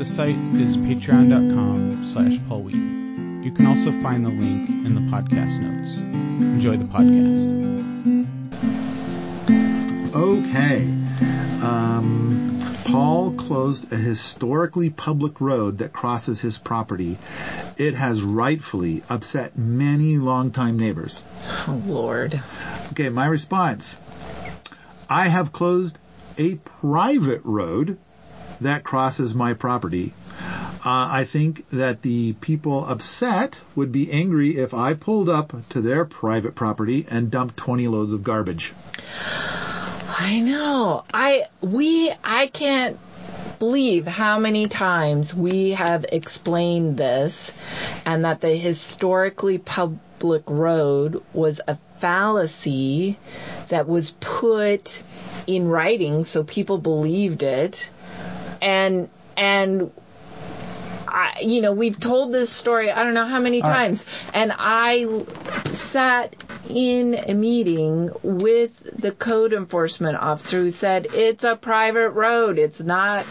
the site is patreon.com slash Paul Wheaton. You can also find the link in the podcast notes. Enjoy the podcast. Okay. Um, Paul closed a historically public road that crosses his property. It has rightfully upset many longtime neighbors. Oh, Lord. Okay, my response. I have closed a private road that crosses my property. Uh, I think that the people upset would be angry if I pulled up to their private property and dumped 20 loads of garbage. I know. I we I can't believe how many times we have explained this and that the historically public road was a fallacy that was put in writing so people believed it and and I, you know, we've told this story I don't know how many times, and I sat in a meeting with the code enforcement officer who said it's a private road, it's not.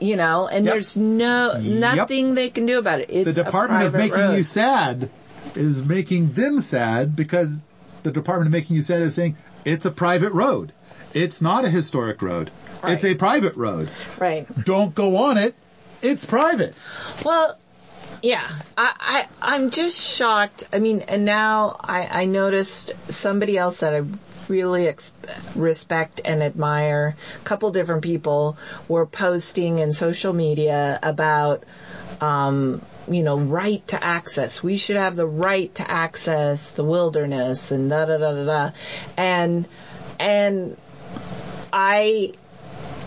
You know, and Yep. there's no nothing they can do about it. It's the Department of Making road. You Sad is making them sad because the Department of Making You Sad is saying it's a private road. It's not a historic road. It's a private road. right. Don't go on it. It's private. Well, yeah, I, I I'm just shocked. I mean, and now I I noticed somebody else that I really ex- respect and admire. A couple different people were posting in social media about. Um, you know, right to access. We should have the right to access the wilderness and da da da da da. And and I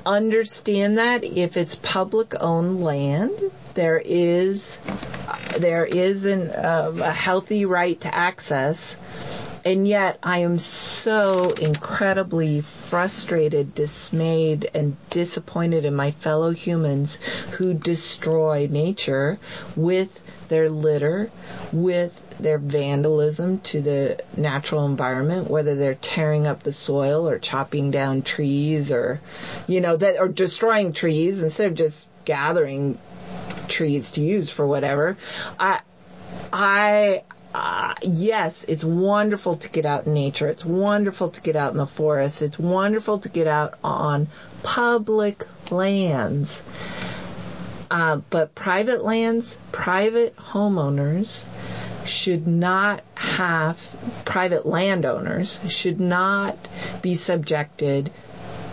understand that if it's public owned land, there is there is an, uh, a healthy right to access. And yet I am so incredibly frustrated, dismayed, and disappointed in my fellow humans who destroy nature with their litter, with their vandalism to the natural environment, whether they're tearing up the soil or chopping down trees or, you know, that or destroying trees instead of just gathering trees to use for whatever. I, I, uh, yes, it's wonderful to get out in nature. It's wonderful to get out in the forest. It's wonderful to get out on public lands. Uh, but private lands, private homeowners should not have, private landowners should not be subjected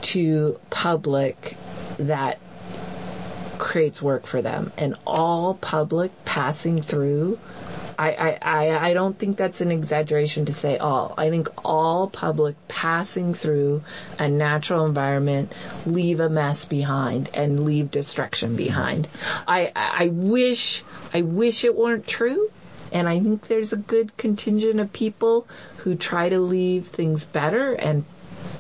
to public that creates work for them. And all public passing through, I, I, I, don't think that's an exaggeration to say all. I think all public passing through a natural environment leave a mess behind and leave destruction behind. I I wish, I wish it weren't true. And I think there's a good contingent of people who try to leave things better and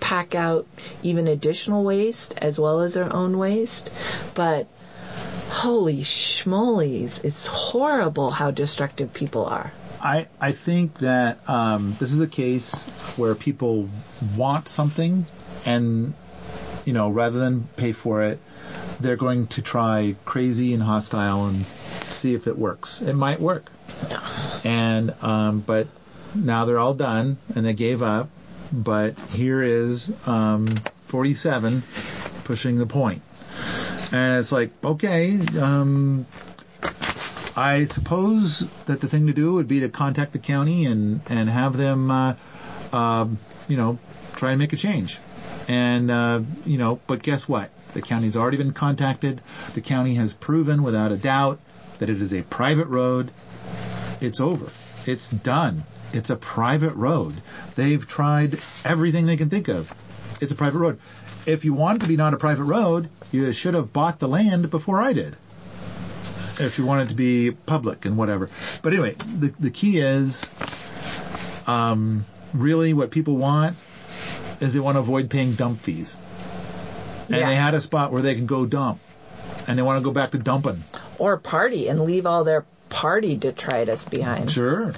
pack out even additional waste as well as their own waste. But holy schmolies, it's horrible how destructive people are. I, I think that um, this is a case where people want something and, you know, rather than pay for it, they're going to try crazy and hostile and see if it works. It might work. Yeah. And, um, but now they're all done and they gave up. But here is um, 47 pushing the point. And it's like, okay, um, I suppose that the thing to do would be to contact the county and and have them, uh, uh, you know, try and make a change. And uh, you know, but guess what? The county's already been contacted. The county has proven without a doubt that it is a private road. It's over. It's done. It's a private road. They've tried everything they can think of. It's a private road. If you want it to be not a private road, you should have bought the land before I did. if you want it to be public and whatever. But anyway, the the key is, um, really what people want is they want to avoid paying dump fees, and Yeah. they had a spot where they can go dump, and they want to go back to dumping. Or party and leave all their party detritus behind. Sure,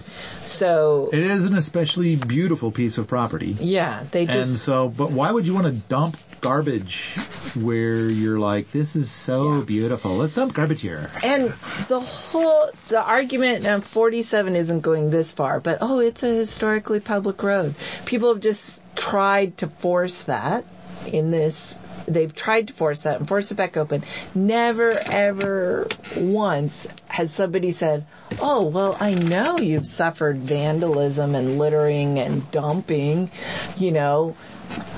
So, it is an especially beautiful piece of property. yeah, they just And so, but why would you want to dump garbage where you're like, this is so Yeah. beautiful. Let's dump garbage here. and the whole, the argument, and 47 isn't going this far, but oh, it's a historically public road. People have just tried to force that in this, they've tried to force that and force it back open. Never ever once has somebody said, oh, well, I know you've suffered vandalism and littering and dumping, you know,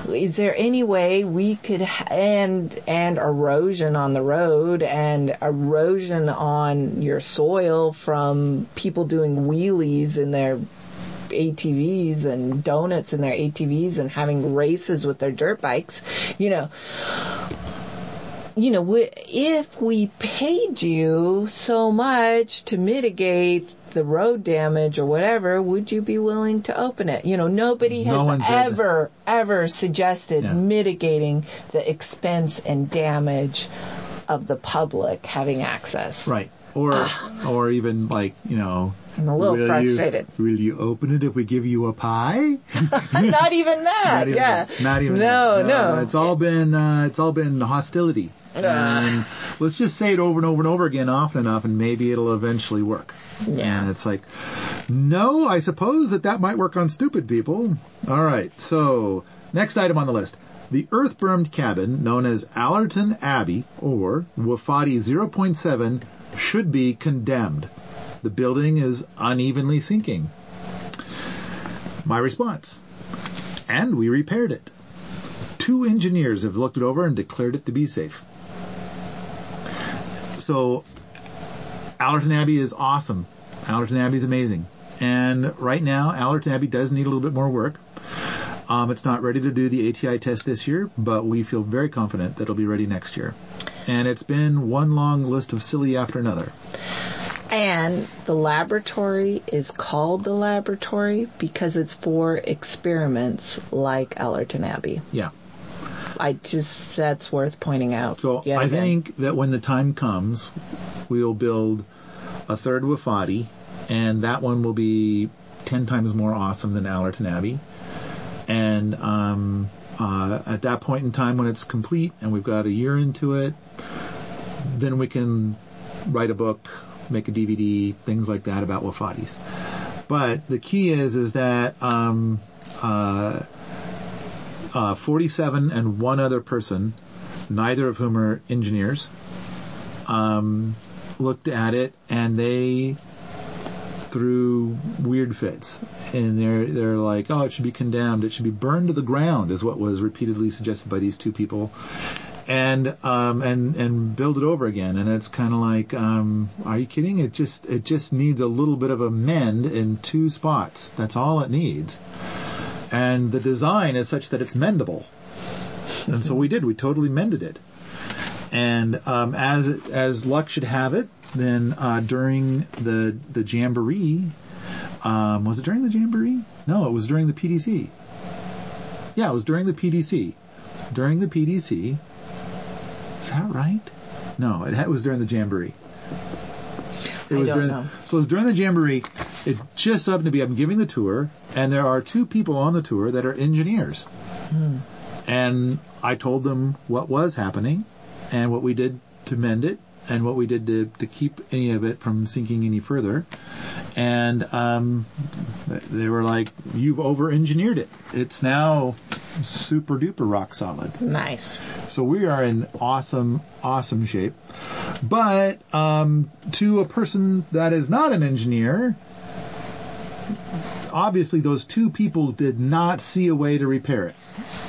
is there any way we could and and erosion on the road and erosion on your soil from people doing wheelies in their ATVs and donuts in their ATVs and having races with their dirt bikes, you know. You know, if we paid you so much to mitigate the road damage or whatever, would you be willing to open it? You know, nobody No has ever, ever suggested Yeah. mitigating the expense and damage of the public having access. Right. Or, or even like, you know. I'm a little will you- frustrated. will you open it if we give you a pie? Not even that. Not even yeah. Not even no, that. no. It's all been, uh, it's all been hostility. And let's just say it over and over and over again often enough and maybe it'll eventually work. Yeah. And it's like, no, I suppose that that might work on stupid people. All right. So next item on the list. The earth-bermed cabin known as Allerton Abbey or Wofati 0.7 should be condemned. The building is unevenly sinking. My response. And we repaired it. Two engineers have looked it over and declared it to be safe. So, Allerton Abbey is awesome. Allerton Abbey is amazing. And right now, Allerton Abbey does need a little bit more work. Um, it's not ready to do the ATI test this year, but we feel very confident that it'll be ready next year. And it's been one long list of silly after another. And the laboratory is called the laboratory because it's for experiments like Allerton Abbey. Yeah. I just, that's worth pointing out. So I again. think that when the time comes, we'll build a third Wofati, and that one will be ten times more awesome than Allerton Abbey. And um, uh, at that point in time, when it's complete and we've got a year into it, then we can write a book, make a DVD, things like that about Wofatis. But the key is, is that um, uh, uh, 47 and one other person, neither of whom are engineers, um, looked at it and they threw weird fits. And they're they're like, oh, it should be condemned. It should be burned to the ground, is what was repeatedly suggested by these two people. And um, and and build it over again. And it's kind of like, um, are you kidding? It just it just needs a little bit of a mend in two spots. That's all it needs and the design is such that it's mendable. And so we did. We totally mended it. And um, as as luck should have it, then uh, during the the jamboree, um, was it during the jamboree? No, it was during the PDC. Yeah, it was during the PDC. During the PDC. Is that right? No, it was during the jamboree. It I was don't during, know. So it was during the jamboree. It just happened to be I'm giving the tour, and there are two people on the tour that are engineers. Hmm. And I told them what was happening, and what we did to mend it, and what we did to, to keep any of it from sinking any further. And um, they were like, "You've over-engineered it. It's now super duper rock solid." Nice. So we are in awesome, awesome shape. But um, to a person that is not an engineer, obviously those two people did not see a way to repair it.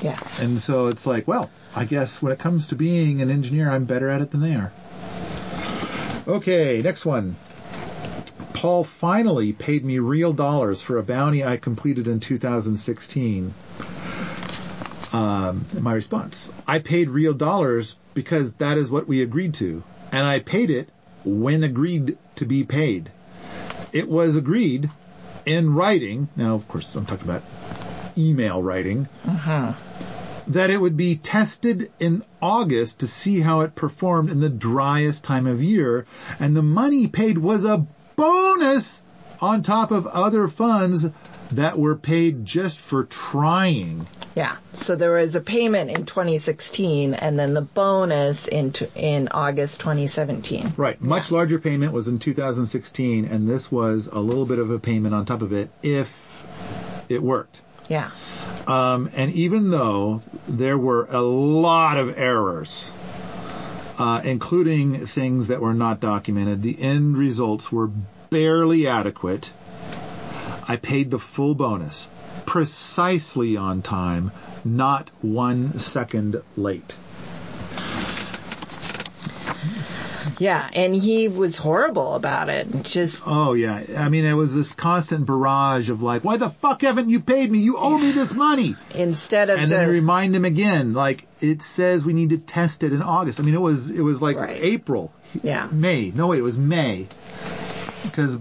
Yeah. And so it's like, well, I guess when it comes to being an engineer, I'm better at it than they are. Okay, next one. Paul finally paid me real dollars for a bounty I completed in 2016. Um, my response I paid real dollars because that is what we agreed to, and I paid it when agreed to be paid. It was agreed in writing. Now, of course, I'm talking about email writing. Uh-huh. That it would be tested in August to see how it performed in the driest time of year, and the money paid was a bonus on top of other funds that were paid just for trying. Yeah. So there was a payment in 2016 and then the bonus in, t- in August 2017. Right. Much larger payment was in 2016, and this was a little bit of a payment on top of it if it worked. Yeah. Um, and even though there were a lot of errors, uh, including things that were not documented, the end results were barely adequate. I paid the full bonus, precisely on time, not one second late. Yeah. And he was horrible about it. Just, Oh yeah, I mean it was this constant barrage of like, why the fuck haven't you paid me? You owe me this money. instead of And then remind him again, like it says we need to test it in August. I mean it was it was like Right. April, yeah. May. No wait, it was May. Because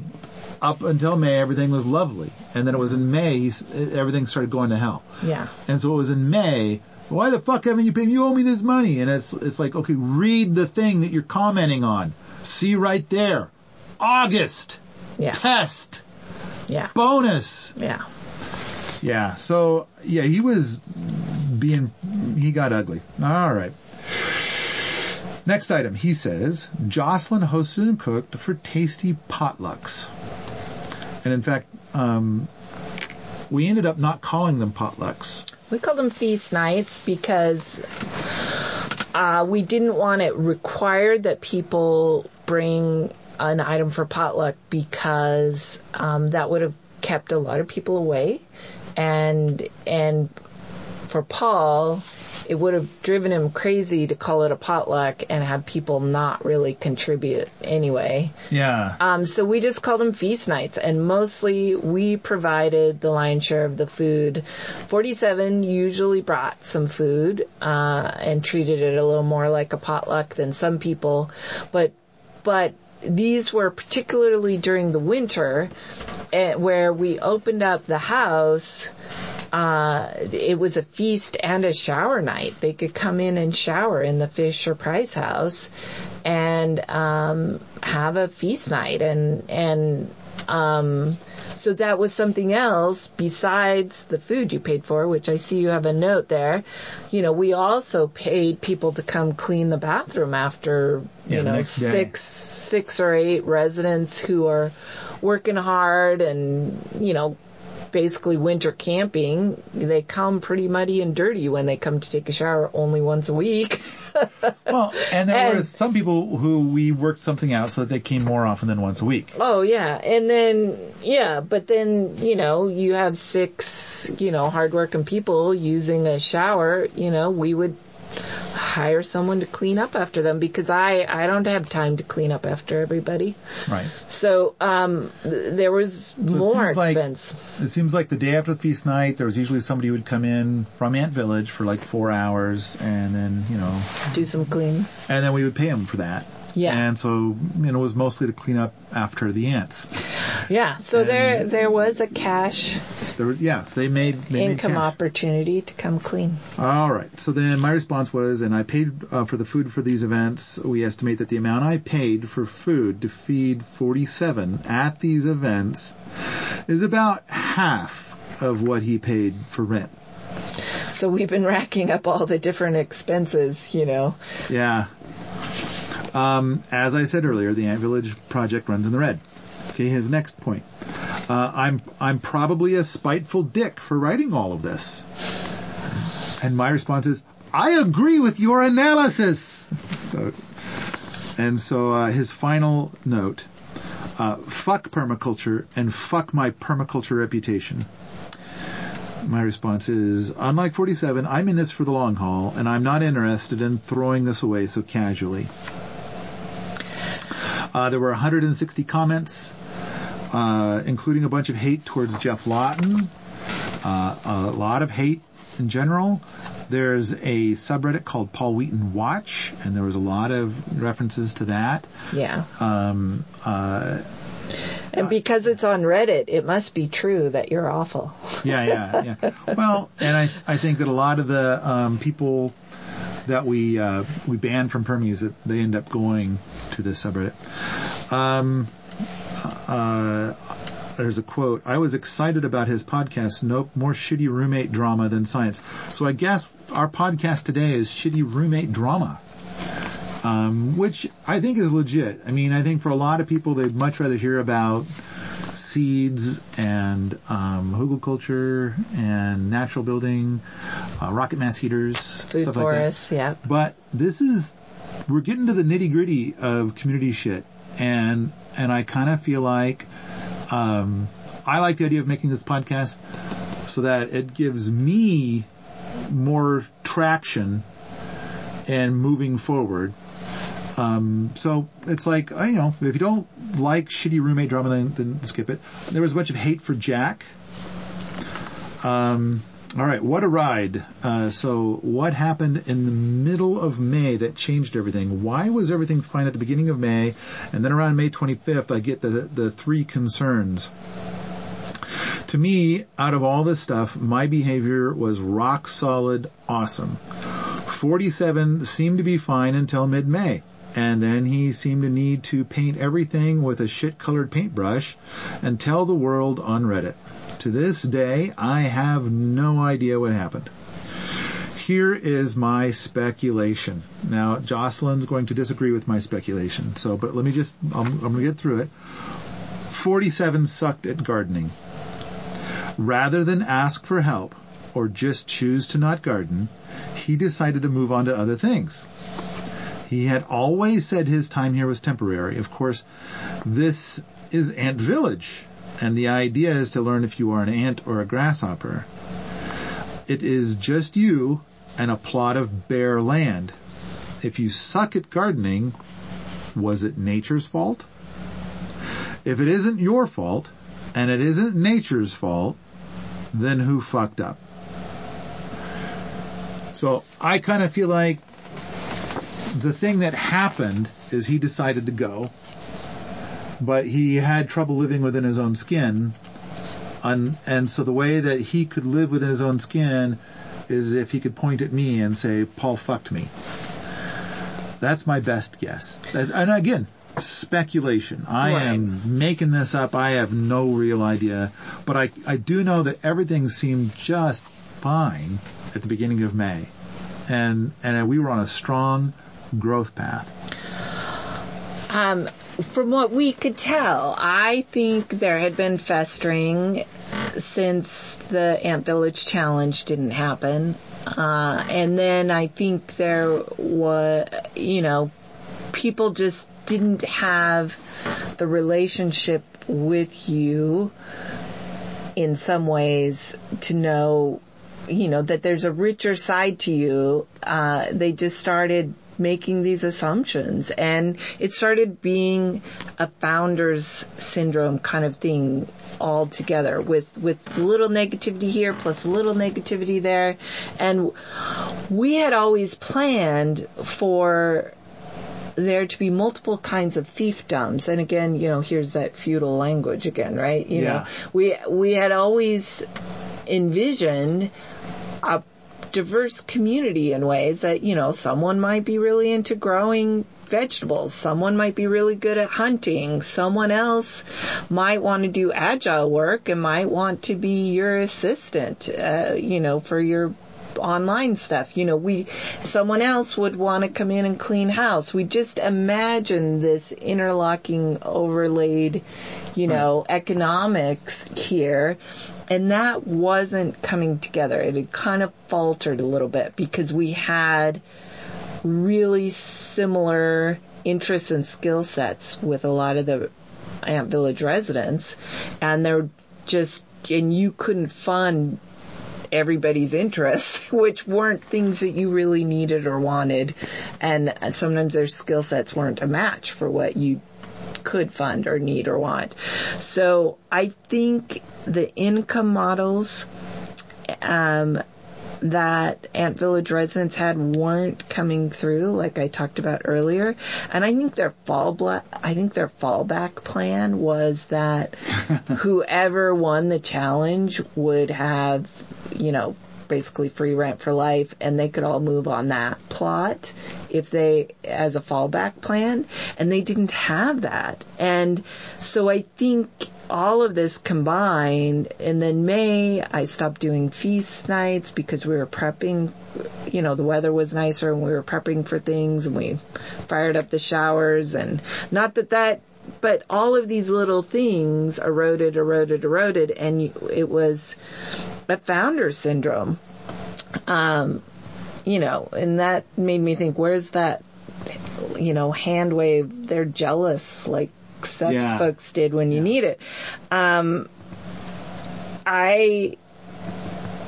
up until May everything was lovely, and then it was in May everything started going to hell. Yeah. And so it was in May. Why the fuck haven't you paid? me? You owe me this money. And it's it's like okay, read the thing that you're commenting on. See right there, August Yeah. test Yeah. bonus. Yeah. Yeah. So yeah, he was being he got ugly. All right. Next item, he says Jocelyn hosted and cooked for tasty potlucks, and in fact, um, we ended up not calling them potlucks. We called them feast nights because uh, we didn't want it required that people bring an item for potluck because um, that would have kept a lot of people away, and and for Paul, it would have driven him crazy to call it a potluck and have people not really contribute anyway. Yeah. Um, so we just called them feast nights, and mostly we provided the lion's share of the food. 47 usually brought some food uh, and treated it a little more like a potluck than some people, but but these were particularly during the winter, eh, where we opened up the house. Uh, it was a feast and a shower night. They could come in and shower in the Fisher Price house and um, have a feast night and and um, so that was something else besides the food you paid for, which I see you have a note there. You know, we also paid people to come clean the bathroom after Yeah, you know six six or eight residents who are working hard and you know basically winter camping they come pretty muddy and dirty when they come to take a shower only once a week Well, and there And- were some people who we worked something out so that they came more often than once a week. Oh yeah, and then yeah, but then you know you have six you know hardworking people using a shower. You know we would hire someone to clean up after them because I I don't have time to clean up after everybody. Right. So um there was it more like- expense. It seems like the day after the feast night, there was usually somebody who would come in from Ant Village for like four hours, and then you know, Do some cleaning. and then we would pay them for that. Yeah. And so you know, it was mostly to clean up after the ants. Yeah. So And- there there was a cash There was yeah, so they made they income made opportunity to come clean. All right. So then my response was, and I paid uh, for the food for these events. We estimate that the amount I paid for food to feed 47 at these events is about half of what he paid for rent. So we've been racking up all the different expenses, you know. Yeah. Um, as I said earlier, the Ant Village project runs in the red. Okay, his next point. Uh, I'm I'm probably a spiteful dick for writing all of this. And my response is, I agree with your analysis. So- and so uh, his final note: uh, fuck permaculture and fuck my permaculture reputation. My response is, unlike 47, I'm in this for the long haul, and I'm not interested in throwing this away so casually. Uh, there were 160 comments, uh, including a bunch of hate towards Geoff Lawton. uh, a lot of hate in general. There's a subreddit called Paul Wheaton Watch, and there was a lot of references to that. Yeah. Um, uh, And because it's on Reddit, it must be true that you're awful. yeah, yeah, yeah. Well, and I I think that a lot of the um, people that we uh, we ban from Permies that they end up going to this subreddit. Um, uh, there's a quote. I was excited about his podcast. No more shitty roommate drama than science. So I guess our podcast today is shitty roommate drama. Um, which I think is legit. I mean, I think for a lot of people, they'd much rather hear about seeds and um, hugelkultur and natural building, uh, rocket mass heaters, Food stuff like that. yeah. But this is we're getting to the nitty gritty of community shit, and and I kind of feel like um, I like the idea of making this podcast so that it gives me more traction and moving forward. Um, so it's like, you know, if you don't like shitty roommate drama, then, then skip it. There was a bunch of hate for Jack. Um, all right, what a ride. Uh, so what happened in the middle of May that changed everything? Why was everything fine at the beginning of May? And then around May 25th, I get the, the three concerns. To me, out of all this stuff, my behavior was rock solid awesome. 47 seemed to be fine until mid-May. And then he seemed to need to paint everything with a shit colored paintbrush and tell the world on Reddit. To this day, I have no idea what happened. Here is my speculation. Now, Jocelyn's going to disagree with my speculation. So, but let me just, I'm, I'm going to get through it. 47 sucked at gardening. Rather than ask for help or just choose to not garden, he decided to move on to other things. He had always said his time here was temporary. Of course, this is Ant Village, and the idea is to learn if you are an ant or a grasshopper. It is just you and a plot of bare land. If you suck at gardening, was it nature's fault? If it isn't your fault, and it isn't nature's fault, then who fucked up? So I kind of feel like the thing that happened is he decided to go, but he had trouble living within his own skin. And, and so the way that he could live within his own skin is if he could point at me and say, Paul fucked me. That's my best guess. And again, speculation. I Right. am making this up. I have no real idea. But I, I do know that everything seemed just fine at the beginning of May. And, and we were on a strong growth path. Um, from what we could tell, I think there had been festering since the Ant Village challenge didn't happen. Uh, and then I think there was, you know, people just didn't have the relationship with you in some ways to know, you know, that there's a richer side to you. Uh, they just started making these assumptions. And it started being a founder's syndrome kind of thing all together with with little negativity here plus a little negativity there. And we had always planned for there to be multiple kinds of fiefdoms. And again you know here's that feudal language again right? You Yeah. know we we had always envisioned a diverse community in ways that you know someone might be really into growing vegetables someone might be really good at hunting someone else might want to do agile work and might want to be your assistant uh, you know for your online stuff. You know, we someone else would want to come in and clean house. We just imagine this interlocking overlaid, you know, economics here. And that wasn't coming together. It had kind of faltered a little bit because we had really similar interests and skill sets with a lot of the Ant Village residents. And they're just, and you couldn't fund everybody's interests, which weren't things that you really needed or wanted. And sometimes their skill sets weren't a match for what you could fund or need or want. So I think the income models um, that Ant Village residents had weren't coming through, like I talked about earlier. And I think their fall bla- I think their fallback plan was that whoever won the challenge would have, you know, basically free rent for life and they could all move on that plot if they as a fallback plan and they didn't have that. And so i think all of this combined and then may i stopped doing feast nights because we were prepping you know the weather was nicer and we were prepping for things and we fired up the showers. And not that that but all of these little things eroded, eroded, eroded, and it was a founder syndrome. Um, you know, and that made me think, where's that, you know, hand wave? They're jealous, like Sepp's yeah. folks did when you yeah. need it. Um, I,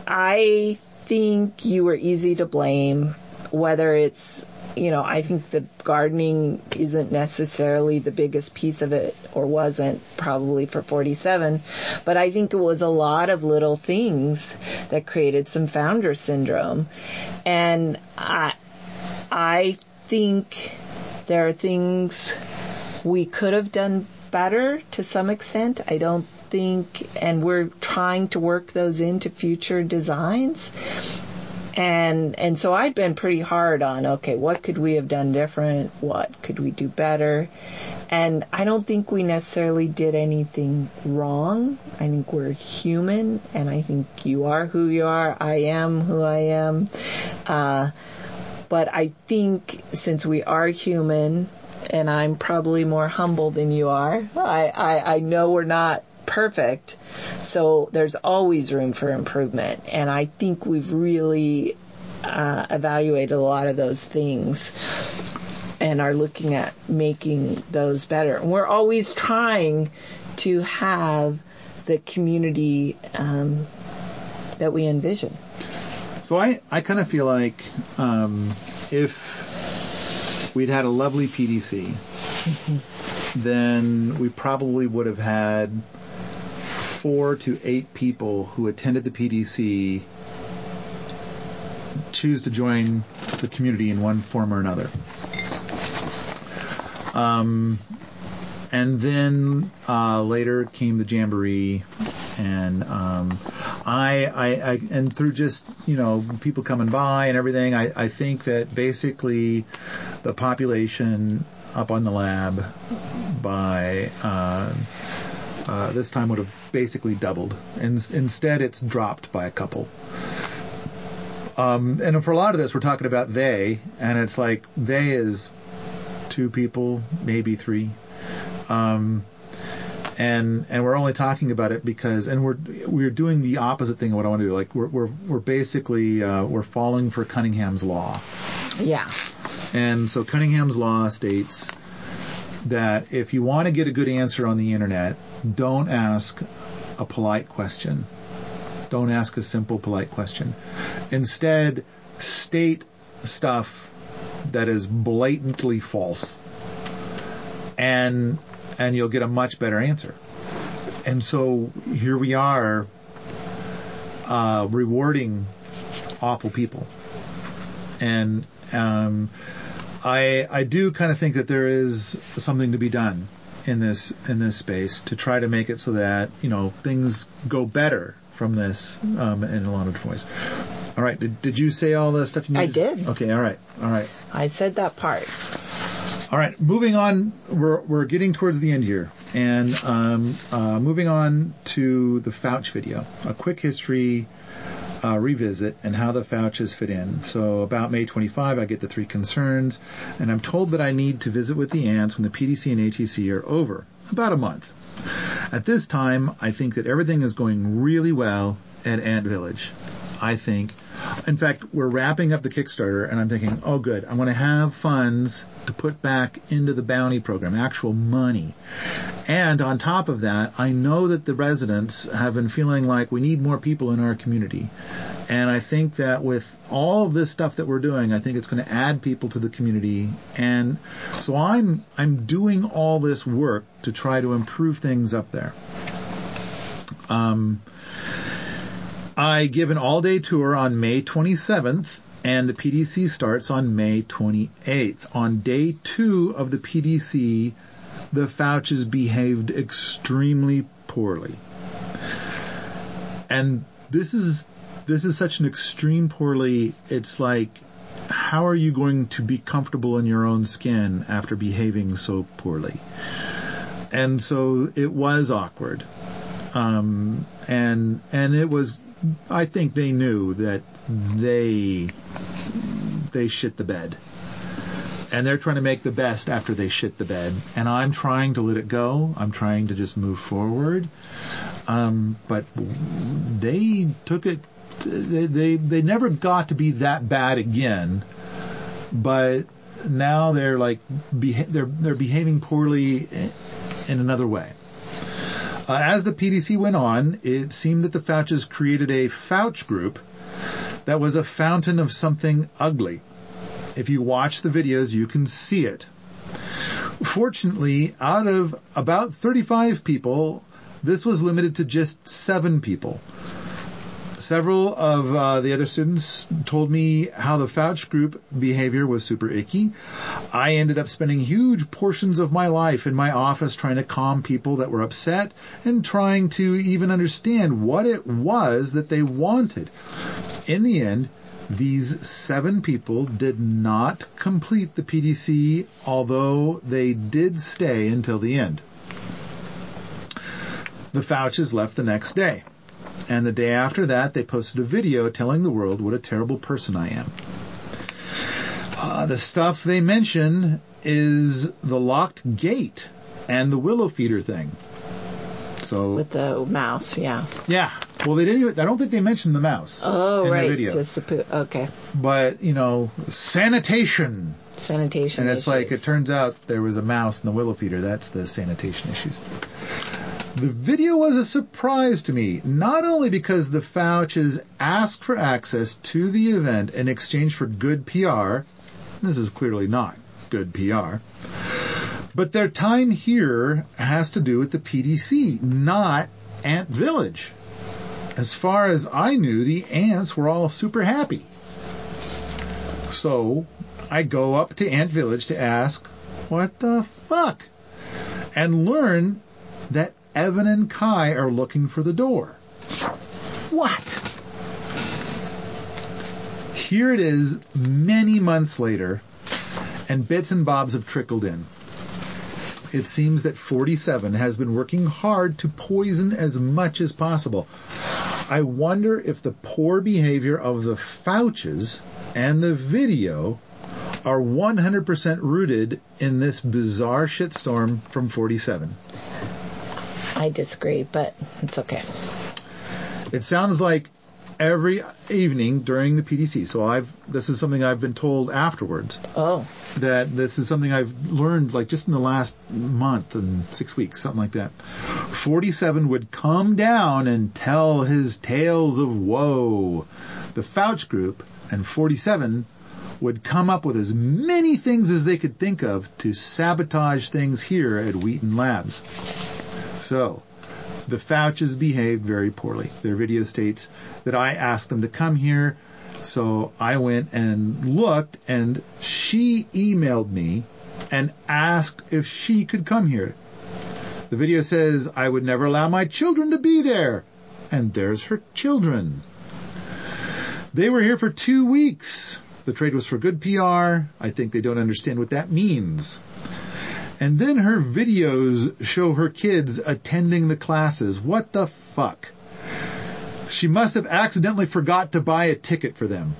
I think you were easy to blame, whether it's you know, I think the gardening isn't necessarily the biggest piece of it or wasn't probably for 47, but I think it was a lot of little things that created some founder syndrome. And I, I think there are things we could have done better to some extent. I don't think, and we're trying to work those into future designs and and so I've been pretty hard on okay, what could we have done different? What could we do better? And I don't think we necessarily did anything wrong. I think we're human, and I think you are who you are. I am who I am. Uh, but I think since we are human, and I'm probably more humble than you are, I, I, I know we're not perfect. So there's always room for improvement. And I think we've really uh, evaluated a lot of those things and are looking at making those better. And we're always trying to have the community um, that we envision. So I, I kind of feel like um, if we'd had a lovely PDC, mm-hmm. then we probably would have had four to eight people who attended the PDC choose to join the community in one form or another. Um, and then uh, later came the jamboree, and um, I, I, I, and through just you know people coming by and everything, I, I think that basically the population up on the lab by uh, uh, this time would have basically doubled. And instead, it's dropped by a couple. Um, and for a lot of this, we're talking about they, and it's like they is two people, maybe three. Um, and and we're only talking about it because and we're we're doing the opposite thing of what I want to do. Like we're we're we're basically uh, we're falling for Cunningham's law. Yeah. And so Cunningham's law states that if you want to get a good answer on the internet, don't ask a polite question. Don't ask a simple, polite question. Instead, state stuff that is blatantly false. And, and you'll get a much better answer. And so here we are, uh, rewarding awful people. And, um, I I do kind of think that there is something to be done in this in this space to try to make it so that you know things go better from this um, in a lot of different ways. All right, did, did you say all the stuff you needed? I did. Okay, all right, all right. I said that part. All right, moving on. We're we're getting towards the end here, and um, uh, moving on to the Fouch video, a quick history uh, revisit and how the Fouches fit in. So about May 25, I get the three concerns, and I'm told that I need to visit with the ants when the PDC and ATC are over, about a month. At this time, I think that everything is going really well at Ant Village. I think. In fact, we're wrapping up the Kickstarter, and I'm thinking, oh, good. I'm going to have funds to put back into the bounty program, actual money. And on top of that, I know that the residents have been feeling like we need more people in our community. And I think that with all of this stuff that we're doing, I think it's going to add people to the community. And so I'm I'm doing all this work to try to improve things up there. Um, I give an all-day tour on May 27th, and the PDC starts on May 28th. On day two of the PDC, the Fauches behaved extremely poorly. And this is this is such an extreme poorly. It's like, how are you going to be comfortable in your own skin after behaving so poorly? And so it was awkward. Um, and and it was. I think they knew that they they shit the bed and they're trying to make the best after they shit the bed. And I'm trying to let it go. I'm trying to just move forward. Um, but they took it. They, they they never got to be that bad again. But now they're like beha- they're they're behaving poorly in another way. Uh, as the PDC went on, it seemed that the Fauches created a Fauch group that was a fountain of something ugly. If you watch the videos, you can see it. Fortunately, out of about 35 people, this was limited to just seven people. Several of uh, the other students told me how the Fauch group behavior was super icky. I ended up spending huge portions of my life in my office trying to calm people that were upset and trying to even understand what it was that they wanted. In the end, these seven people did not complete the PDC, although they did stay until the end. The Fauches left the next day. And the day after that, they posted a video telling the world what a terrible person I am. Uh, the stuff they mention is the locked gate and the willow feeder thing. So with the mouse, yeah. Yeah. Well, they didn't. Even, I don't think they mentioned the mouse. Oh, in right. The video. Just the poo. Okay. But you know, sanitation. Sanitation. And it's issues. like it turns out there was a mouse in the willow feeder. That's the sanitation issues. The video was a surprise to me, not only because the Fauches asked for access to the event in exchange for good PR. This is clearly not good PR. But their time here has to do with the PDC, not Ant Village. As far as I knew, the ants were all super happy. So I go up to Ant Village to ask, what the fuck? And learn that Evan and Kai are looking for the door. What? Here it is many months later, and bits and bobs have trickled in. It seems that 47 has been working hard to poison as much as possible. I wonder if the poor behavior of the Fouches and the video are 100% rooted in this bizarre shitstorm from 47. I disagree, but it's okay. It sounds like every evening during the PDC. So I've this is something I've been told afterwards. Oh. That this is something I've learned like just in the last month and six weeks, something like that. 47 would come down and tell his tales of woe. The Fauch group and 47 would come up with as many things as they could think of to sabotage things here at Wheaton Labs. So, the Fauches behaved very poorly. Their video states that I asked them to come here, so I went and looked, and she emailed me and asked if she could come here. The video says I would never allow my children to be there, and there's her children. They were here for two weeks. The trade was for good PR. I think they don't understand what that means. And then her videos show her kids attending the classes. What the fuck? She must have accidentally forgot to buy a ticket for them.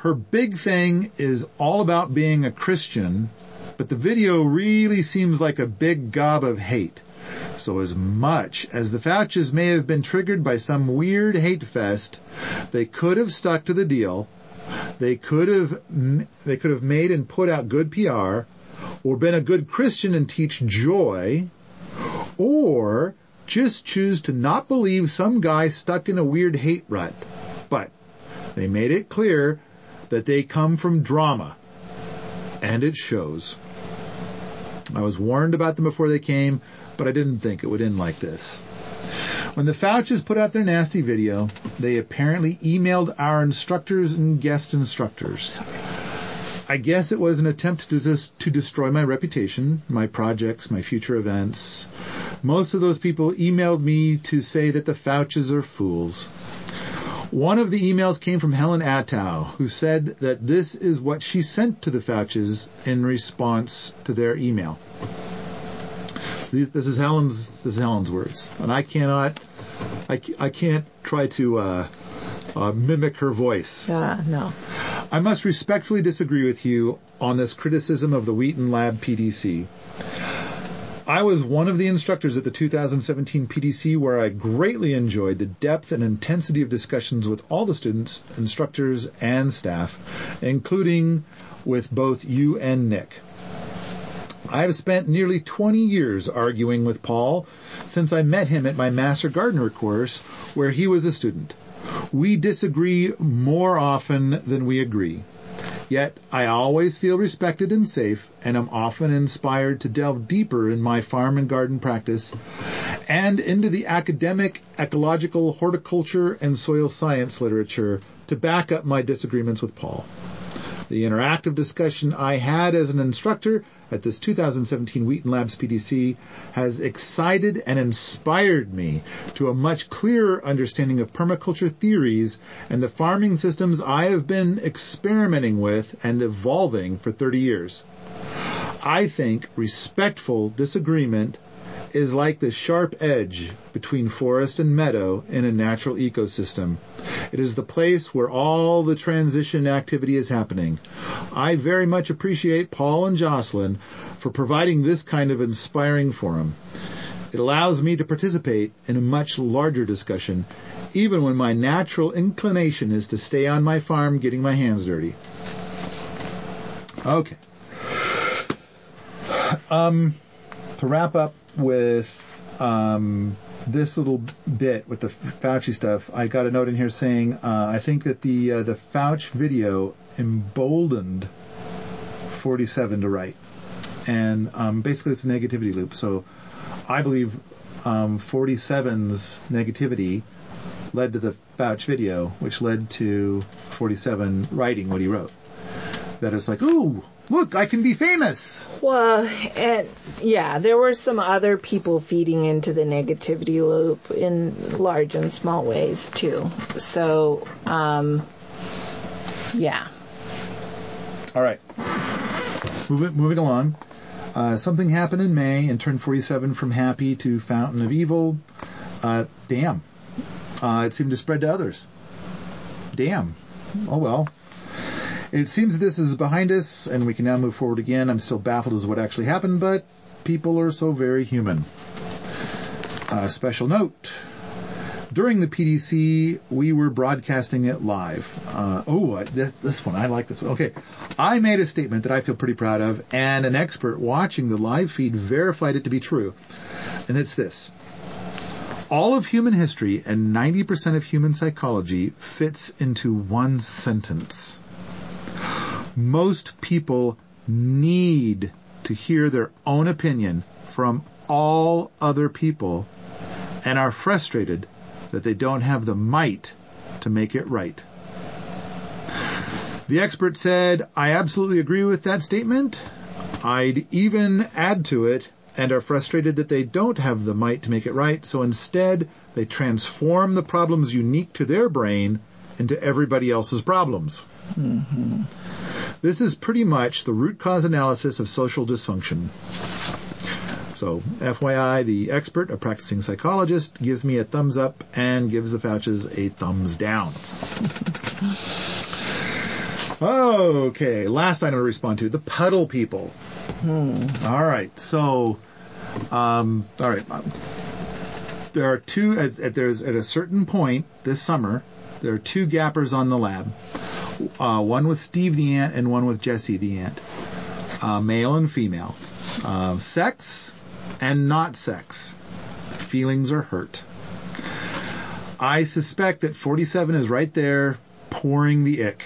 Her big thing is all about being a Christian, but the video really seems like a big gob of hate. So as much as the Fauches may have been triggered by some weird hate fest, they could have stuck to the deal. They could have they could have made and put out good PR or been a good Christian and teach joy, or just choose to not believe some guy stuck in a weird hate rut. But they made it clear that they come from drama, and it shows. I was warned about them before they came, but I didn't think it would end like this. When the Fouches put out their nasty video, they apparently emailed our instructors and guest instructors. I guess it was an attempt to just to destroy my reputation, my projects, my future events. Most of those people emailed me to say that the Fouches are fools. One of the emails came from Helen Atthowe, who said that this is what she sent to the Fouches in response to their email. So these, this is Helen's this is Helen's words, and I cannot, I, I can't try to uh, uh, mimic her voice. Uh, no. I must respectfully disagree with you on this criticism of the Wheaton Lab PDC. I was one of the instructors at the 2017 PDC where I greatly enjoyed the depth and intensity of discussions with all the students, instructors, and staff, including with both you and Nick. I have spent nearly 20 years arguing with Paul since I met him at my Master Gardener course where he was a student. We disagree more often than we agree. Yet I always feel respected and safe, and am often inspired to delve deeper in my farm and garden practice and into the academic, ecological, horticulture, and soil science literature to back up my disagreements with Paul. The interactive discussion I had as an instructor at this 2017 Wheaton Labs PDC has excited and inspired me to a much clearer understanding of permaculture theories and the farming systems I have been experimenting with and evolving for 30 years. I think respectful disagreement is like the sharp edge between forest and meadow in a natural ecosystem. It is the place where all the transition activity is happening. I very much appreciate Paul and Jocelyn for providing this kind of inspiring forum. It allows me to participate in a much larger discussion, even when my natural inclination is to stay on my farm getting my hands dirty. Okay. Um, to wrap up with um, this little bit with the Fauci stuff, I got a note in here saying uh, I think that the uh, the Fauci video emboldened 47 to write, and um, basically it's a negativity loop. So I believe um, 47's negativity led to the Fauci video, which led to 47 writing what he wrote. That it's like, ooh, look, I can be famous. Well, and yeah, there were some other people feeding into the negativity loop in large and small ways too. So, um, yeah. All right. Moving, moving along. Uh, something happened in May and turned 47 from happy to fountain of evil. Uh, damn. Uh, it seemed to spread to others. Damn. Oh well. It seems this is behind us and we can now move forward again. I'm still baffled as to what actually happened, but people are so very human. Uh, special note. During the PDC, we were broadcasting it live. Uh, oh, this, this one, I like this one. Okay. I made a statement that I feel pretty proud of, and an expert watching the live feed verified it to be true. And it's this. All of human history and 90% of human psychology fits into one sentence most people need to hear their own opinion from all other people and are frustrated that they don't have the might to make it right. The expert said, I absolutely agree with that statement. I'd even add to it and are frustrated that they don't have the might to make it right, so instead they transform the problems unique to their brain into everybody else's problems. Mm-hmm. This is pretty much the root cause analysis of social dysfunction. So, FYI, the expert, a practicing psychologist, gives me a thumbs up and gives the Fauches a thumbs down. okay, last item to respond to the puddle people. Hmm. All right, so, um, all right. There are two. At, at, there's at a certain point this summer, there are two gappers on the lab uh, one with Steve the ant and one with Jesse the ant, uh, male and female, uh, sex and not sex. Feelings are hurt. I suspect that 47 is right there pouring the ick.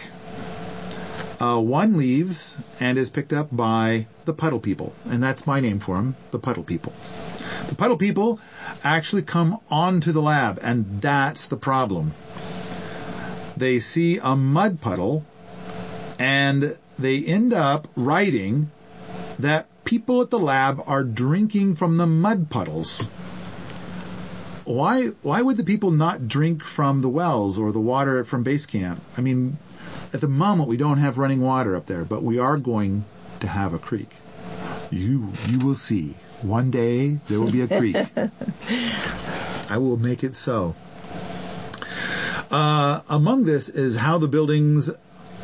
Uh, one leaves and is picked up by the puddle people, and that's my name for them, the puddle people. The puddle people actually come onto the lab, and that's the problem. They see a mud puddle, and they end up writing that people at the lab are drinking from the mud puddles. Why, why would the people not drink from the wells or the water from base camp? I mean, at the moment we don't have running water up there, but we are going to have a creek. You, you will see. One day there will be a creek. I will make it so. Uh, among this is how the buildings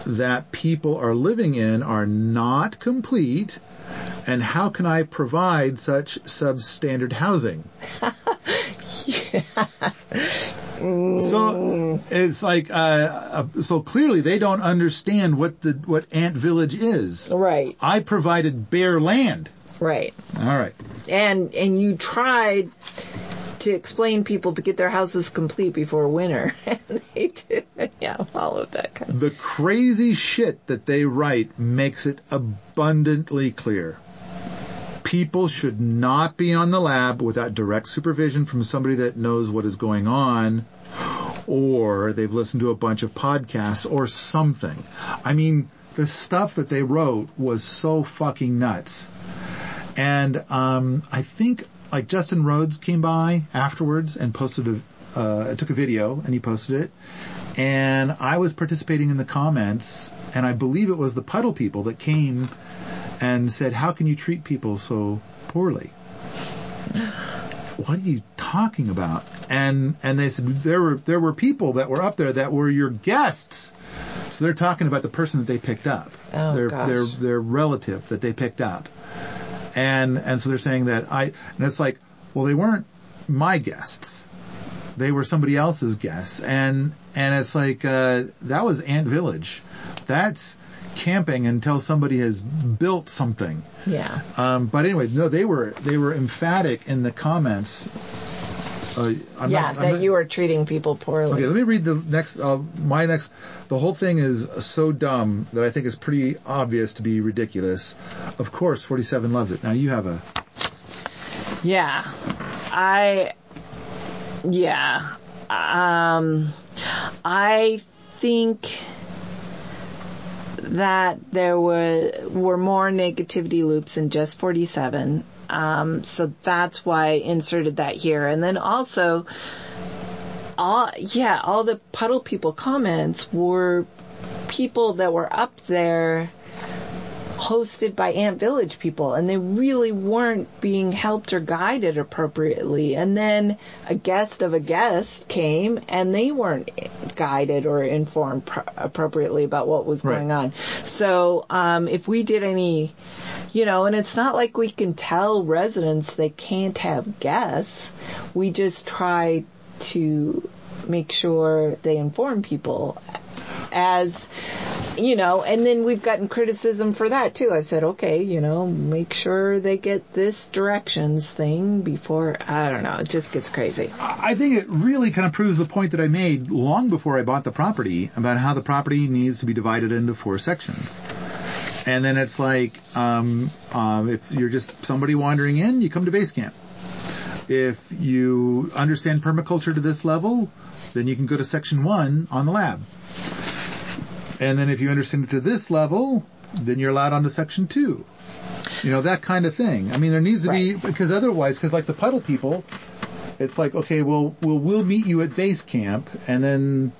that people are living in are not complete and how can I provide such substandard housing? So it's like, uh, uh, so clearly they don't understand what the what Ant Village is. Right. I provided bare land. Right. All right. And and you tried to explain people to get their houses complete before winter, and they did. Yeah, all of that kind. Of. The crazy shit that they write makes it abundantly clear. People should not be on the lab without direct supervision from somebody that knows what is going on or they've listened to a bunch of podcasts or something. I mean, the stuff that they wrote was so fucking nuts. And um, I think like Justin Rhodes came by afterwards and posted a uh, took a video and he posted it. And I was participating in the comments, and I believe it was the puddle people that came and said, "How can you treat people so poorly?" what are you talking about? And and they said there were there were people that were up there that were your guests. So they're talking about the person that they picked up. Oh, their gosh. their their relative that they picked up. And and so they're saying that I and it's like, well they weren't my guests. They were somebody else's guests. And and it's like uh that was Ant Village. That's camping until somebody has built something. Yeah. Um, but anyway, no, they were they were emphatic in the comments. Uh, I'm yeah, not- that not- you are treating people poorly. Okay, let me read the next. Uh, my next. The whole thing is so dumb that I think is pretty obvious to be ridiculous. Of course, 47 loves it. Now you have a. Yeah. I yeah. Um I think that there were were more negativity loops in just 47. Um so that's why I inserted that here. And then also all yeah, all the puddle people comments were people that were up there hosted by Ant Village people, and they really weren't being helped or guided appropriately. And then a guest of a guest came, and they weren't guided or informed pro- appropriately about what was Right. going on. So, um, if we did any, you know, and it's not like we can tell residents they can't have guests. We just try to make sure they inform people as you know, and then we've gotten criticism for that too. I've said, okay, you know, make sure they get this directions thing before, I don't know, it just gets crazy. I think it really kind of proves the point that I made long before I bought the property about how the property needs to be divided into four sections. And then it's like, um, um, if you're just somebody wandering in, you come to base camp. If you understand permaculture to this level, then you can go to section one on the lab. And then if you understand it to this level, then you're allowed onto section two. You know, that kind of thing. I mean, there needs to be, because otherwise, because like the puddle people, it's like, okay, well, we'll, we'll meet you at base camp, and then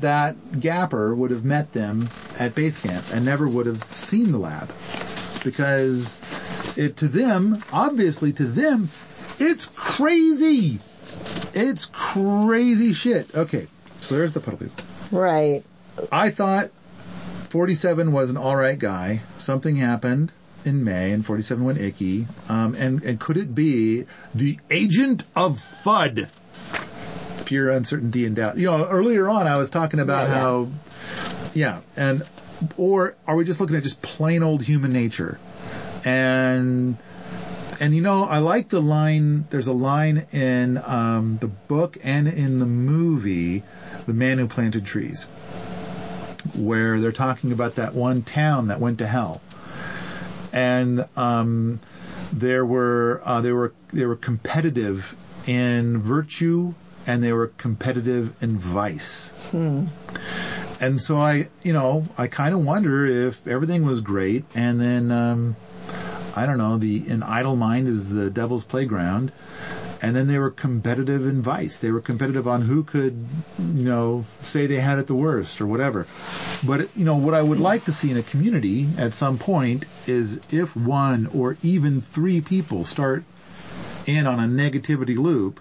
that gapper would have met them at base camp and never would have seen the lab. Because it, to them, obviously to them, it's crazy. It's crazy shit. Okay, so there's the puddle people. Right. I thought 47 was an alright guy. Something happened in May and 47 went icky. Um, and, and could it be the agent of FUD? Fear, uncertainty, and doubt. You know, earlier on I was talking about Yeah, yeah. how, yeah, and, or are we just looking at just plain old human nature? And, and you know, I like the line, there's a line in, um, the book and in the movie, The Man Who Planted Trees where they're talking about that one town that went to hell, and um, there were uh, they were they were competitive in virtue and they were competitive in vice. And so I, you know, I kind of wonder if everything was great and then, um, I don't know, the, an idle mind is the devil's playground. And then they were competitive in vice. They were competitive on who could, you know, say they had it the worst or whatever. But, you know, what I would like to see in a community at some point is if one or even three people start in on a negativity loop,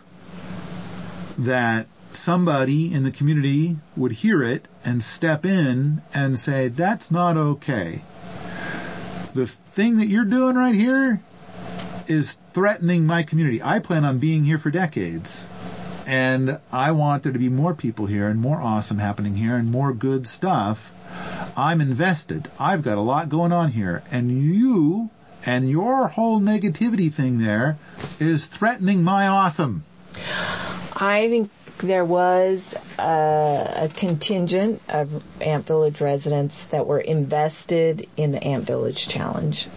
that somebody in the community would hear it and step in and say, that's not okay. The thing that you're doing right here is threatening my community. I plan on being here for decades. And I want there to be more people here and more awesome happening here and more good stuff. I'm invested. I've got a lot going on here. And you and your whole negativity thing there is threatening my awesome. I think there was a, a contingent of Ant Village residents that were invested in the Ant Village Challenge.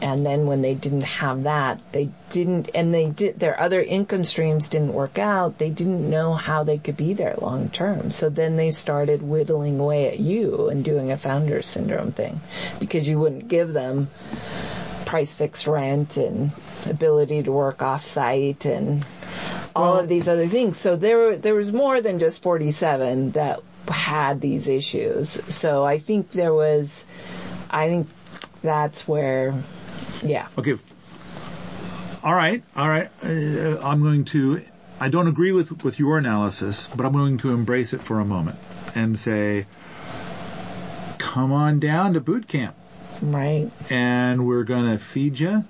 And then when they didn't have that, they didn't, and they did, their other income streams didn't work out. They didn't know how they could be there long term. So then they started whittling away at you and doing a founder syndrome thing because you wouldn't give them price fixed rent and ability to work off site and all of these other things. So there there was more than just 47 that had these issues. So I think there was, I think that's where, yeah. Okay. All right. All right. Uh, I'm going to, I don't agree with, with your analysis, but I'm going to embrace it for a moment and say, come on down to boot camp Right. and we're going to feed you.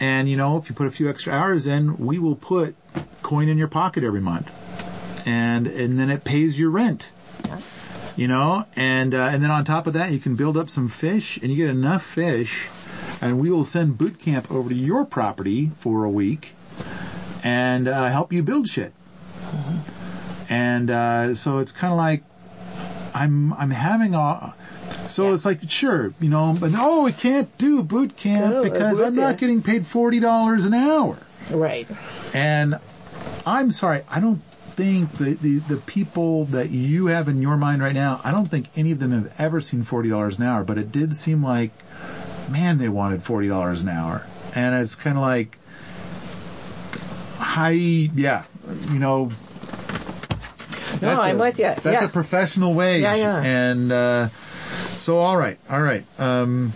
And you know, if you put a few extra hours in, we will put coin in your pocket every month. And, and then it pays your rent. You know, and, uh, and then on top of that, you can build up some fish and you get enough fish and we will send boot camp over to your property for a week and, uh, help you build shit. And, uh, so it's kind of like, I'm, I'm having a, so it's like, sure, you know, but oh, we can't do boot camp Oh, because I'm not getting paid $40 an hour. Right. And I'm sorry, I don't think the, the, the people that you have in your mind right now, I don't think any of them have ever seen $40 an hour, but it did seem like, man, they wanted $40 an hour. And it's kind of like, high, yeah, you know. No, I'm a- with you. That's Yeah. a professional wage. Yeah, yeah. And, uh, so all right, all right. Um,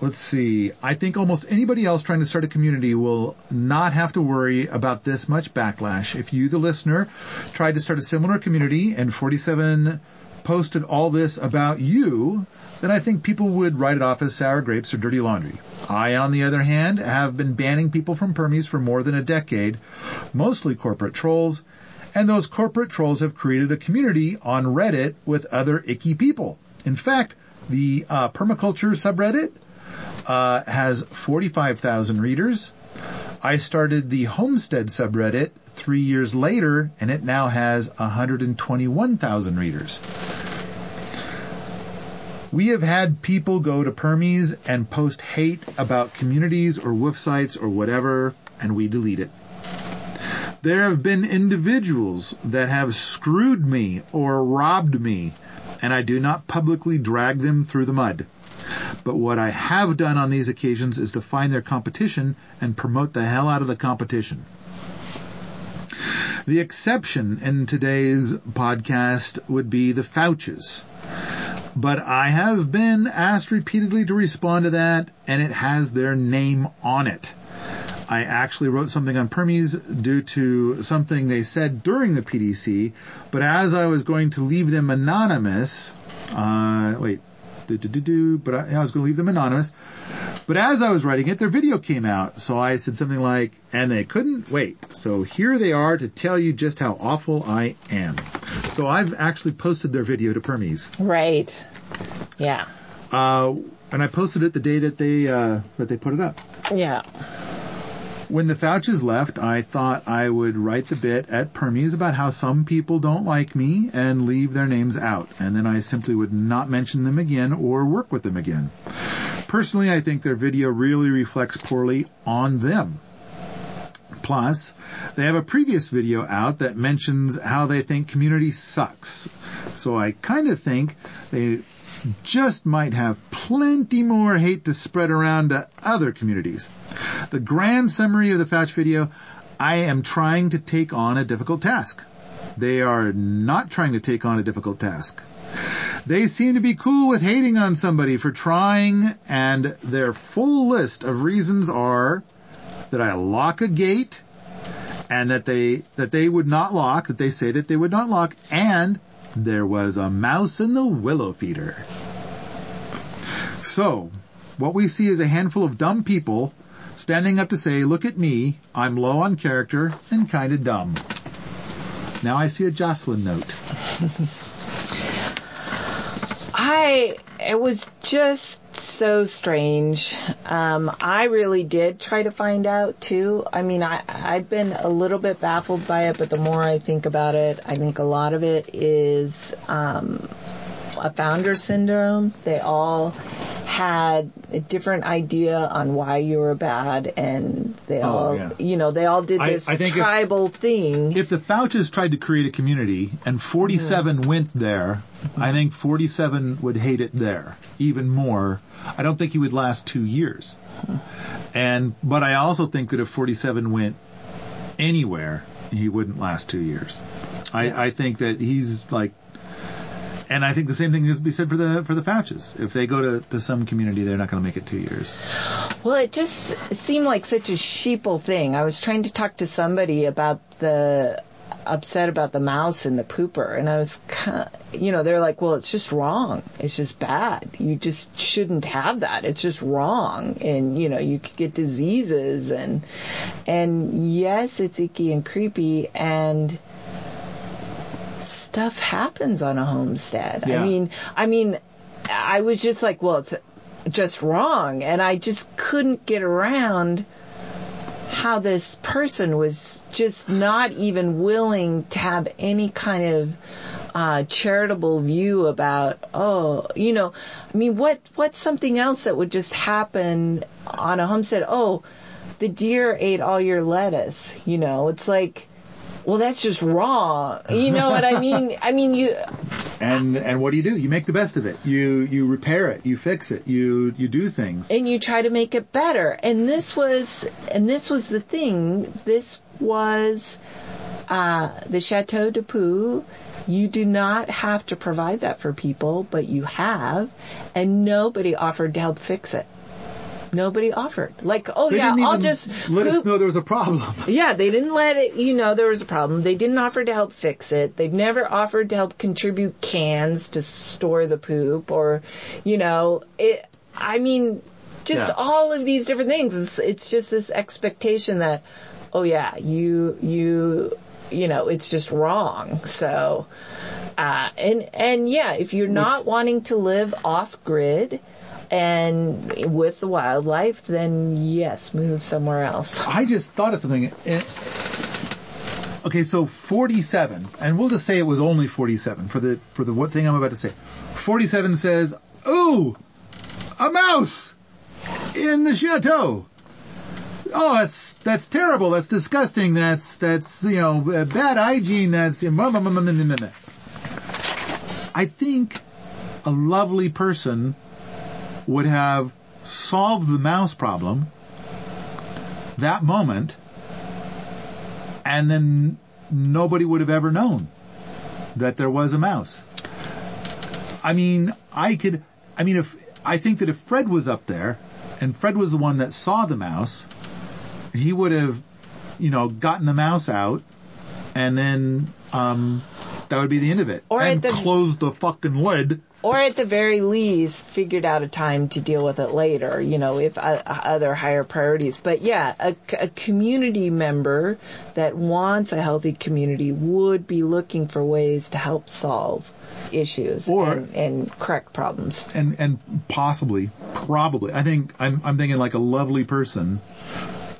let's see. I think almost anybody else trying to start a community will not have to worry about this much backlash. If you, the listener, tried to start a similar community and 47 posted all this about you, then I think people would write it off as sour grapes or dirty laundry. I, on the other hand, have been banning people from Permies for more than a decade, mostly corporate trolls, and those corporate trolls have created a community on Reddit with other icky people. In fact, the uh, permaculture subreddit uh, has 45,000 readers. I started the Homestead subreddit three years later, and it now has 121,000 readers. We have had people go to Permies and post hate about communities or woof sites or whatever, and we delete it. There have been individuals that have screwed me or robbed me, and I do not publicly drag them through the mud. But what I have done on these occasions is to find their competition and promote the hell out of the competition. The exception in today's podcast would be the Fouches. But I have been asked repeatedly to respond to that, and it has their name on it. I actually wrote something on Permies due to something they said during the PDC, but as I was going to leave them anonymous, uh, wait, do, but I, I was going to leave them anonymous. But as I was writing it, their video came out, so I said something like, and they couldn't wait. So here they are to tell you just how awful I am. So I've actually posted their video to Permies. Right. Yeah. Uh, and I posted it the day that they, uh, that they put it up. Yeah. When the Fouches left, I thought I would write the bit at Permies about how some people don't like me and leave their names out, and then I simply would not mention them again or work with them again. Personally, I think their video really reflects poorly on them. Plus, they have a previous video out that mentions how they think community sucks. So I kind of think they just might have plenty more hate to spread around to other communities. The grand summary of the Fouch video, I am trying to take on a difficult task. They are not trying to take on a difficult task. They seem to be cool with hating on somebody for trying, and their full list of reasons are that I lock a gate, and that they that they would not lock, that they say that they would not lock, and there was a mouse in the willow feeder. So, what we see is a handful of dumb people standing up to say, look at me, I'm low on character and kind of dumb. Now I see a Jocelyn note. I it was just so strange. Um, I really did try to find out too. I mean, I I've been a little bit baffled by it, but the more I think about it, I think a lot of it is um, a founder syndrome. They all had a different idea on why you were bad, and they Oh, all, yeah. you know, they all did this I think if- tribal thing. If the Fouches tried to create a community and 47 mm-hmm. went there, I think 47 would hate it there even more. I don't think he would last two years. And, but I also think that if 47 went anywhere, he wouldn't last two years. I, I think that he's like, and I think the same thing is to be said for the for the Fouches. If they go to, to some community, they're not going to make it two years. Well, it just seemed like such a sheeple thing. I was trying to talk to somebody about the upset about the mouse and the pooper, and I was, kind you know, they're like, "Well, it's just wrong. It's just bad. You just shouldn't have that. It's just wrong, and you know, you could get diseases and and yes, it's icky and creepy and." Stuff happens on a homestead. Yeah. I mean, I mean, I was just like, well, it's just wrong. And I just couldn't get around how this person was just not even willing to have any kind of uh, charitable view about, oh, you know, I mean, what what's something else that would just happen on a homestead? Oh, the deer ate all your lettuce. You know, it's like, well, that's just wrong. You know what I mean? I mean, you And and what do you do? You make the best of it. You you repair it. You fix it. You you do things. and you try to make it better. And this was, and this was the thing. This was uh, the Chateau de Pou. You do not have to provide that for people, but you have, and nobody offered to help fix it. Nobody offered. Like, oh They yeah, I'll just let us know there was a problem. yeah, they didn't let it, you know, there was a problem. They didn't offer to help fix it. They've never offered to help contribute cans to store the poop or, you know, it, I mean, just Yeah. all of these different things. It's, it's just this expectation that, oh yeah, you, you, you know, it's just wrong. So, uh, and, and yeah, if you're not wanting to live off grid, and with the wildlife, then yes, move somewhere else. I just thought of something. Okay, so 47, and we'll just say it was only 47 for the for the what thing I'm about to say. 47 says, "Ooh, a mouse in the chateau." Oh, that's that's terrible. That's disgusting. That's that's you know bad hygiene. That's I think a lovely person would have solved the mouse problem that moment, and then nobody would have ever known that there was a mouse. I mean, I could, I mean, if, I think that if Fred was up there, and Fred was the one that saw the mouse, he would have, you know, gotten the mouse out, and then, um, that would be the end of it. Or and the- close the fucking lid. Or at the very least figured out a time to deal with it later you know if uh, other higher priorities but yeah a, a community member that wants a healthy community would be looking for ways to help solve issues Or- and, and correct problems and and possibly, probably, I think I'm I'm thinking like a lovely person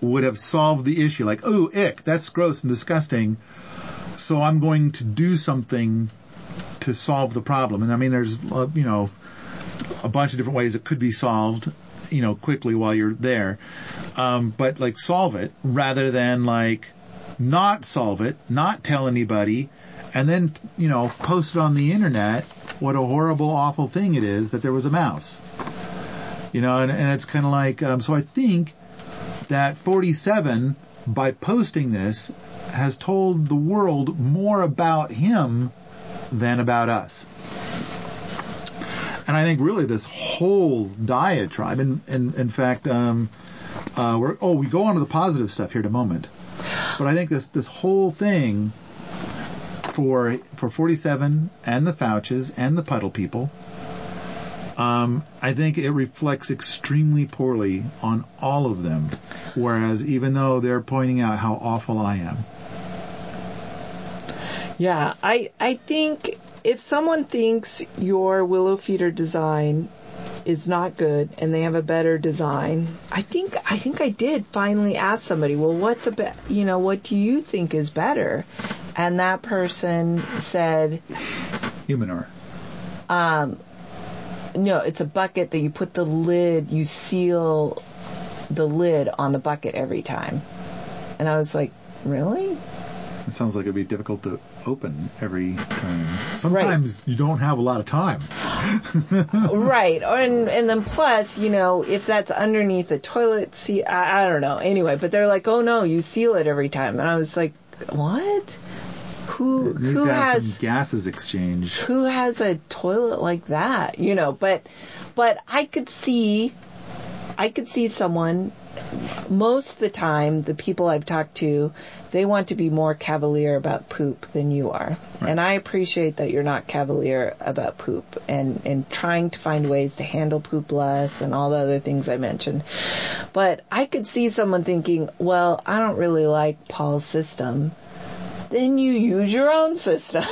would have solved the issue. Like, oh, ick, that's gross and disgusting. So I'm going to do something to solve the problem. And I mean, there's, uh, you know, a bunch of different ways it could be solved, you know, quickly while you're there. Um, but like solve it rather than like not solve it, not tell anybody, and then, you know, post it on the internet what a horrible, awful thing it is that there was a mouse. You know, and, and it's kind of like, um, so I think that 47, by posting this, has told the world more about him than about us. And I think really this whole diatribe, and, in fact, um, uh, we're, oh, we go on to the positive stuff here in a moment. But I think this, this whole thing for, for 47 and the Fauches and the Puddle people, um, I think it reflects extremely poorly on all of them. Whereas even though they're pointing out how awful I am. Yeah, I I think if someone thinks your willow feeder design is not good and they have a better design, I think I think I did finally ask somebody, well, what's a be- you know, what do you think is better? And that person said, Humanure. Um, no, it's a bucket that you put the lid, you seal the lid on the bucket every time. And I was like, really? It sounds like it'd be difficult to open every time. Sometimes right. you don't have a lot of time. right. And, and then plus, you know, if that's underneath the toilet seat, I, I don't know. Anyway, but they're like, oh no, you seal it every time. And I was like, what? Who, who has gases exchanged? Who has a toilet like that? You know, but, but I could see, I could see someone most of the time, the people I've talked to, they want to be more cavalier about poop than you are. Right. And I appreciate that you're not cavalier about poop and, and trying to find ways to handle poop less and all the other things I mentioned. But I could see someone thinking, well, I don't really like Paul's system then you use your own system.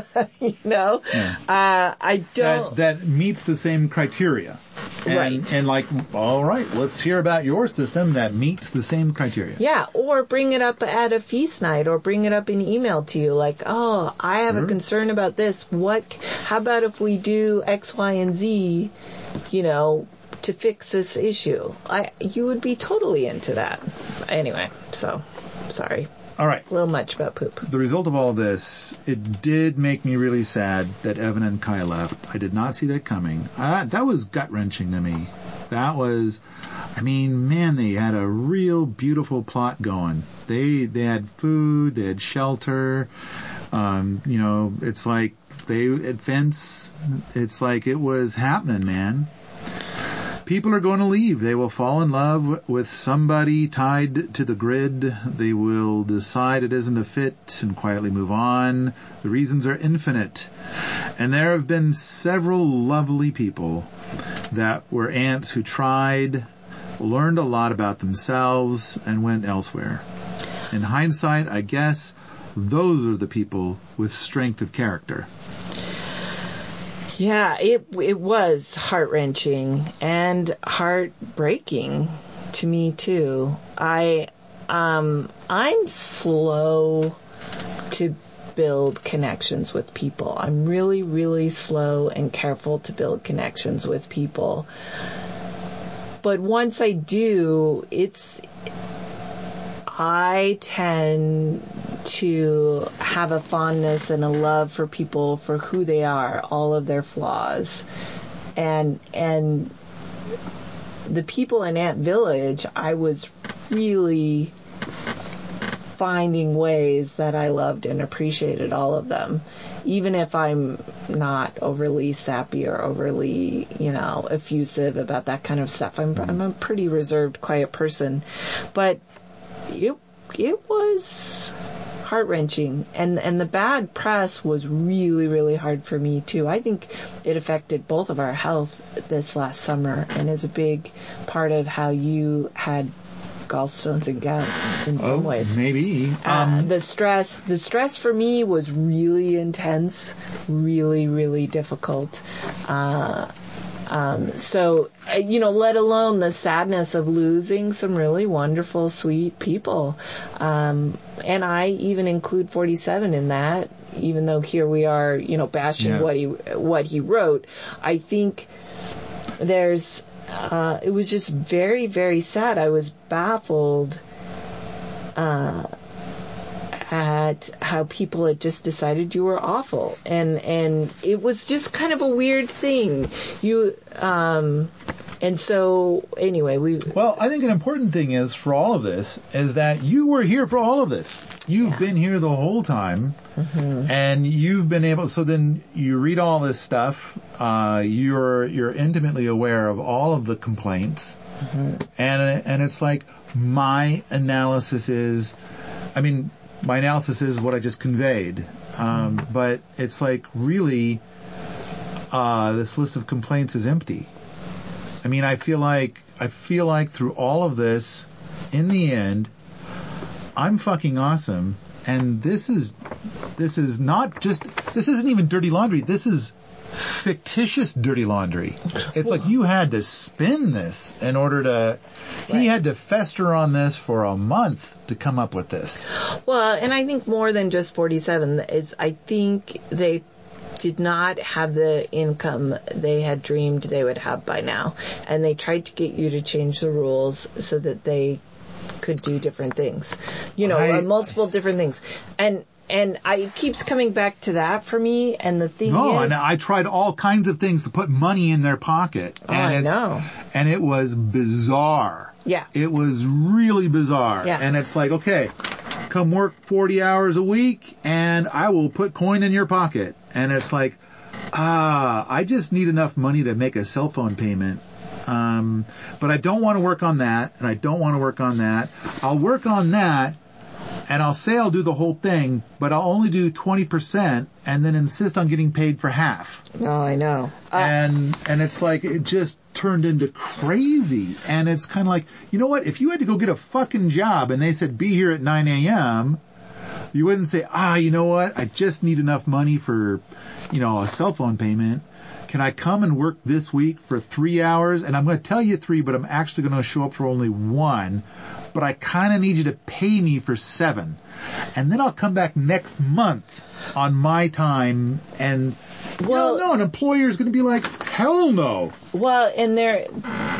you know, yeah. uh, I don't. That, that, meets the same criteria. And, right. And like, all right, let's hear about your system that meets the same criteria. Yeah, or bring it up at a feast night, or bring it up in email to you, like, oh, I have sure. a concern about this. What? How about if we do X, Y, and Z? You know, to fix this issue. I you would be totally into that. Anyway, so sorry. All right. A little much about poop. The result of all this, it did make me really sad that Evan and Kai left. I did not see that coming. Uh, that was gut wrenching to me. That was, I mean, man, they had a real beautiful plot going. They they had food, they had shelter. Um, you know, it's like they at Fence. It's like it was happening, man people are going to leave. They will fall in love with somebody tied to the grid. They will decide it isn't a fit and quietly move on. The reasons are infinite. And there have been several lovely people that were ants who tried, learned a lot about themselves, and went elsewhere. In hindsight, I guess those are the people with strength of character. Yeah, it it was heart wrenching and heartbreaking to me too. I um I'm slow to build connections with people. I'm really really slow and careful to build connections with people. But once I do, it's I tend to have a fondness and a love for people for who they are, all of their flaws. And and the people in Ant Village, I was really finding ways that I loved and appreciated all of them. Even if I'm not overly sappy or overly, you know, effusive about that kind of stuff. I'm, I'm a pretty reserved, quiet person. But it it was heart wrenching, and and the bad press was really really hard for me too. I think it affected both of our health this last summer, and is a big part of how you had gallstones and gout in some oh, ways. Maybe. Uh, um, the stress, the stress for me was really intense, really, really difficult. Uh, Um, so, uh, you know, let alone the sadness of losing some really wonderful, sweet people. Um, and I even include 47 in that, even though here we are, you know, bashing Yeah. what he, what he wrote. I think there's, uh, it was just very, very sad. I was baffled, uh, at how people had just decided you were awful and and it was just kind of a weird thing you um and so anyway we Well, I think an important thing is for all of this is that you were here for all of this. You've Yeah. been here the whole time, and you've been able. So then you read all this stuff. Uh, you're you're intimately aware of all of the complaints, and and it's like my analysis is, I mean, my analysis is what I just conveyed, um, but it's like really, uh, this list of complaints is empty. I mean, I feel like I feel like through all of this, in the end, I'm fucking awesome, and this is this is not just this isn't even dirty laundry. This is fictitious dirty laundry. It's like you had to spin this in order to. He had to fester on this for a month to come up with this. well and i think more than just 47 is i think they did not have the income they had dreamed they would have by now and they tried to get you to change the rules so that they could do different things you know I- uh, multiple different things and and I it keeps coming back to that for me and the thing No, is and I tried all kinds of things to put money in their pocket, Oh, and I it's know. and it was bizarre. Yeah. It was really bizarre. Yeah. And it's like, okay, come work 40 hours a week and I will put coin in your pocket. And it's like, ah, I just need enough money to make a cell phone payment. Um, but I don't want to work on that and I don't want to work on that. I'll work on that and I'll say I'll do the whole thing, but I'll only do 20% and then insist on getting paid for half. Oh, I know. Uh, and and it's like it just turned into crazy. And it's kind of like you know what? If you had to go get a fucking job and they said be here at 9 a.m you wouldn't say ah you know what? I just need enough money for you know a cell phone payment can i come and work this week for three hours? And i'm going to tell you three but i'm actually going to show up for only one. But i kind of need you to pay me for seven. And then i'll come back next month on my time and well, Well- no, an employer is going to be like, hell no. Well, and there,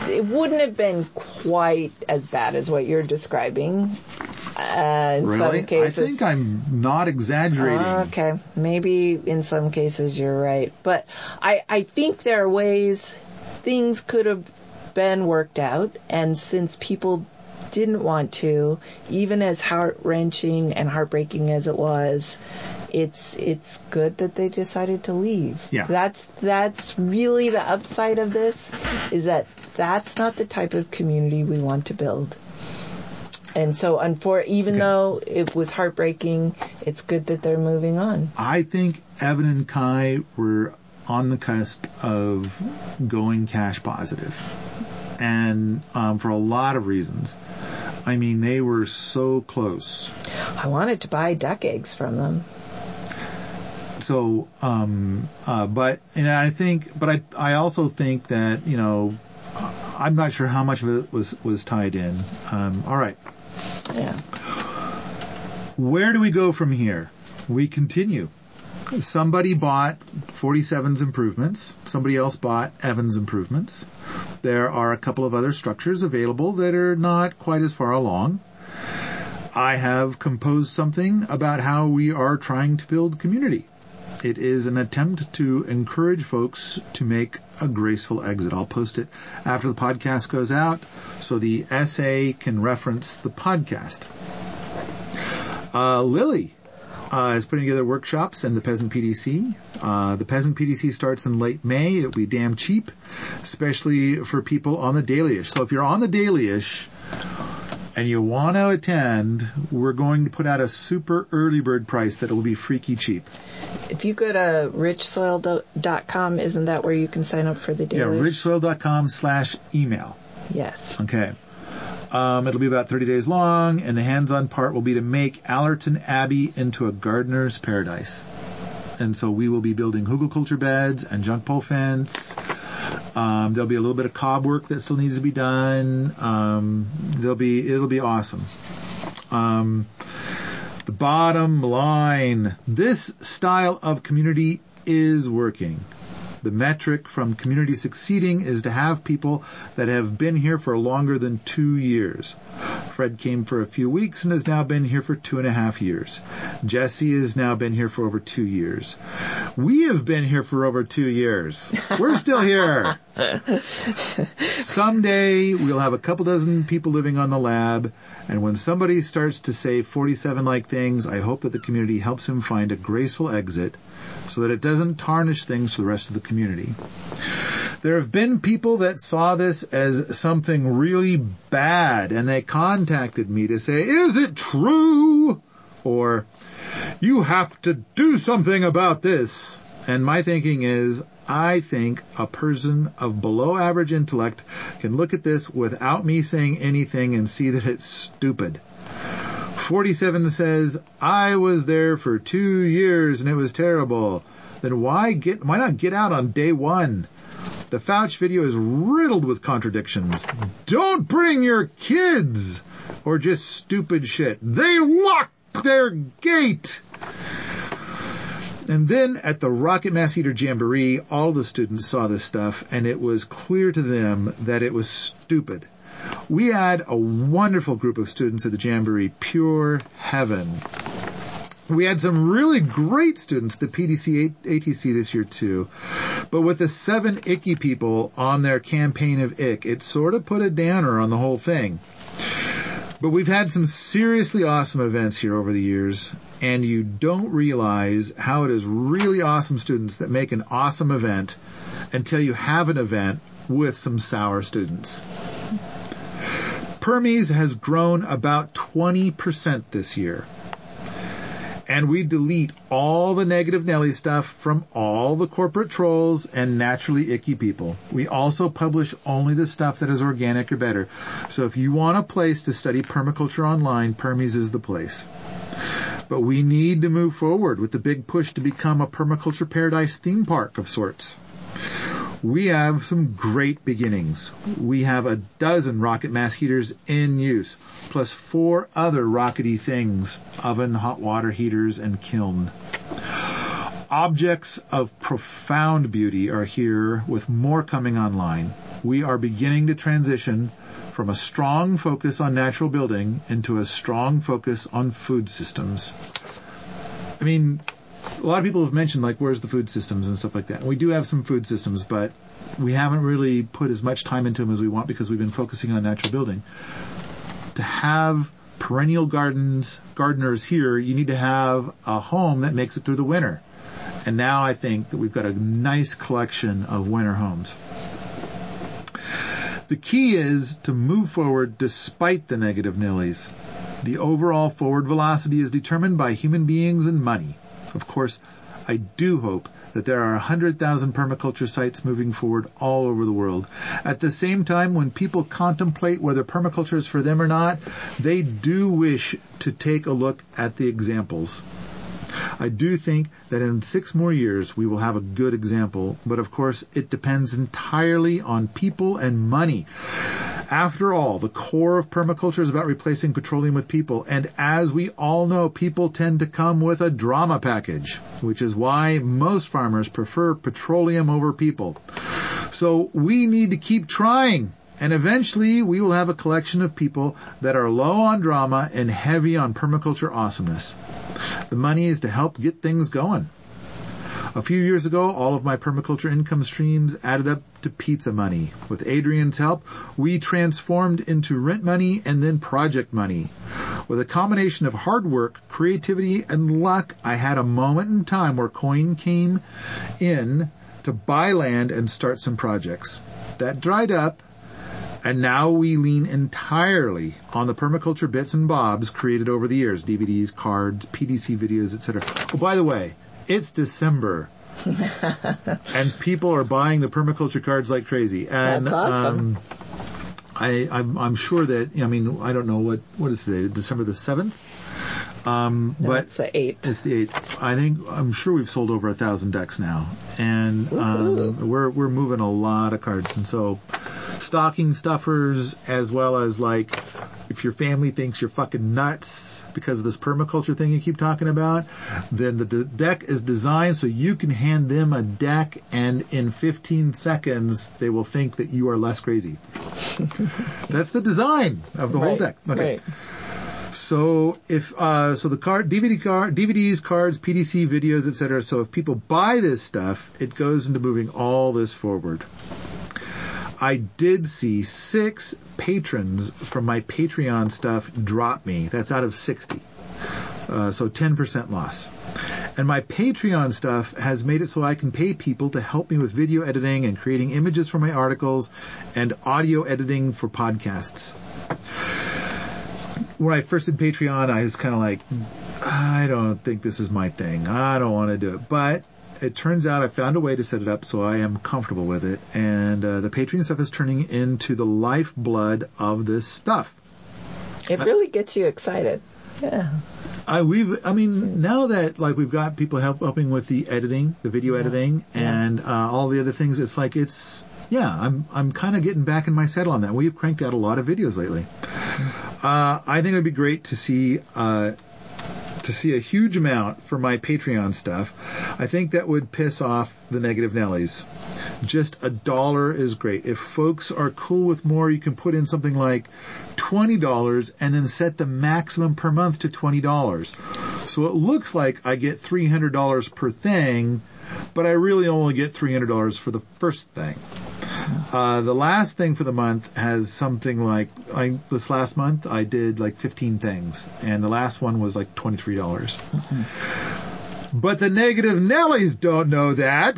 it wouldn't have been quite as bad as what you're describing. Uh, in Really? some cases. I think I'm not exaggerating. Okay, maybe in some cases you're right, but I I think there are ways things could have been worked out, and since people didn't want to, even as heart wrenching and heartbreaking as it was, it's it's good that they decided to leave. Yeah. That's that's really the upside of this is that that's not the type of community we want to build. And so, unfor- even Okay. though it was heartbreaking, it's good that they're moving on. I think Evan and Kai were on the cusp of going cash positive. And um, for a lot of reasons. I mean, they were so close. I wanted to buy duck eggs from them. So, um, uh, but, and I think, but I, I also think that, you know, I'm not sure how much of it was, was tied in. Um, all right. Yeah. Where do we go from here? We continue. Somebody bought 47's improvements. Somebody else bought Evans improvements. There are a couple of other structures available that are not quite as far along. I have composed something about how we are trying to build community. It is an attempt to encourage folks to make a graceful exit. I'll post it after the podcast goes out so the essay can reference the podcast. Uh, Lily uh, is putting together workshops and the Peasant PDC. Uh, the Peasant PDC starts in late May. It'll be damn cheap, especially for people on the dailyish. So if you're on the dailyish and you want to attend, we're going to put out a super early bird price that will be freaky cheap. If you go to richsoil.com, isn't that where you can sign up for the daily? Yeah, richsoil.com slash email. Yes. Okay. Um, it'll be about 30 days long, and the hands-on part will be to make Allerton Abbey into a gardener's paradise. And so we will be building hugelkultur beds and junk pole fence. Um, there'll be a little bit of cob work that still needs to be done. Um, there'll be it'll be awesome. Um, the bottom line: this style of community is working. The metric from community succeeding is to have people that have been here for longer than two years. Fred came for a few weeks and has now been here for two and a half years. Jesse has now been here for over two years. We have been here for over two years. We're still here. Someday we'll have a couple dozen people living on the lab, and when somebody starts to say 47 like things, I hope that the community helps him find a graceful exit so that it doesn't tarnish things for the rest of the community. There have been people that saw this as something really bad and they contacted me to say, is it true? Or, you have to do something about this. And my thinking is, I think a person of below average intellect can look at this without me saying anything and see that it's stupid. 47 says, I was there for two years and it was terrible. Then why get, why not get out on day one? The Fouch video is riddled with contradictions. Don't bring your kids! Or just stupid shit. They locked their gate! And then at the Rocket Mass Heater Jamboree, all the students saw this stuff and it was clear to them that it was stupid. We had a wonderful group of students at the Jamboree, pure heaven. We had some really great students at the PDC ATC this year too. But with the seven icky people on their campaign of ick, it sort of put a downer on the whole thing. But we've had some seriously awesome events here over the years, and you don't realize how it is really awesome students that make an awesome event until you have an event with some sour students. Permies has grown about 20% this year. And we delete all the negative Nelly stuff from all the corporate trolls and naturally icky people. We also publish only the stuff that is organic or better. So if you want a place to study permaculture online, Permies is the place. But we need to move forward with the big push to become a permaculture paradise theme park of sorts we have some great beginnings. We have a dozen rocket mass heaters in use, plus four other rockety things, oven, hot water heaters, and kiln. Objects of profound beauty are here with more coming online. We are beginning to transition from a strong focus on natural building into a strong focus on food systems. I mean, a lot of people have mentioned like where's the food systems and stuff like that. And we do have some food systems, but we haven't really put as much time into them as we want because we've been focusing on natural building. To have perennial gardens, gardeners here, you need to have a home that makes it through the winter. And now I think that we've got a nice collection of winter homes. The key is to move forward despite the negative nillies. The overall forward velocity is determined by human beings and money. Of course, I do hope that there are 100,000 permaculture sites moving forward all over the world. At the same time, when people contemplate whether permaculture is for them or not, they do wish to take a look at the examples. I do think that in six more years we will have a good example, but of course it depends entirely on people and money. After all, the core of permaculture is about replacing petroleum with people, and as we all know, people tend to come with a drama package, which is why most farmers prefer petroleum over people. So we need to keep trying. And eventually we will have a collection of people that are low on drama and heavy on permaculture awesomeness. The money is to help get things going. A few years ago, all of my permaculture income streams added up to pizza money. With Adrian's help, we transformed into rent money and then project money. With a combination of hard work, creativity, and luck, I had a moment in time where coin came in to buy land and start some projects. That dried up, and now we lean entirely on the permaculture bits and bobs created over the years, DVDs, cards, PDC videos, etc. Oh, by the way, it's December. and people are buying the permaculture cards like crazy. And, That's awesome. Um, I, I'm, I'm, sure that, I mean, I don't know what, what is today, December the 7th? Um, No, but it's the eighth. it's the eighth. I think I'm sure we've sold over a thousand decks now, and um, we're we're moving a lot of cards. And so, stocking stuffers as well as like, if your family thinks you're fucking nuts because of this permaculture thing you keep talking about, then the, the deck is designed so you can hand them a deck, and in 15 seconds they will think that you are less crazy. That's the design of the whole deck. Okay. Right. So if uh, so, the card, DVD card, DVDs, cards, PDC videos, etc. So if people buy this stuff, it goes into moving all this forward. I did see six patrons from my Patreon stuff drop me. That's out of sixty. Uh, so 10% loss. And my Patreon stuff has made it so I can pay people to help me with video editing and creating images for my articles and audio editing for podcasts when I first did Patreon, I was kind of like, I don't think this is my thing. I don't want to do it. But it turns out I found a way to set it up so I am comfortable with it. And uh, the Patreon stuff is turning into the lifeblood of this stuff. It really gets you excited. Yeah. I we've I mean now that like we've got people help, helping with the editing, the video editing, and uh, all the other things, it's like it's yeah I'm I'm kind of getting back in my saddle on that. We've cranked out a lot of videos lately. Uh, I think it'd be great to see uh, to see a huge amount for my Patreon stuff. I think that would piss off the negative Nellies. Just a dollar is great. If folks are cool with more, you can put in something like $20 and then set the maximum per month to $20. So it looks like I get $300 per thing, but I really only get $300 for the first thing. Uh, the last thing for the month has something like, I, this last month I did like 15 things, and the last one was like 23. dollars But the negative Nellies don't know that.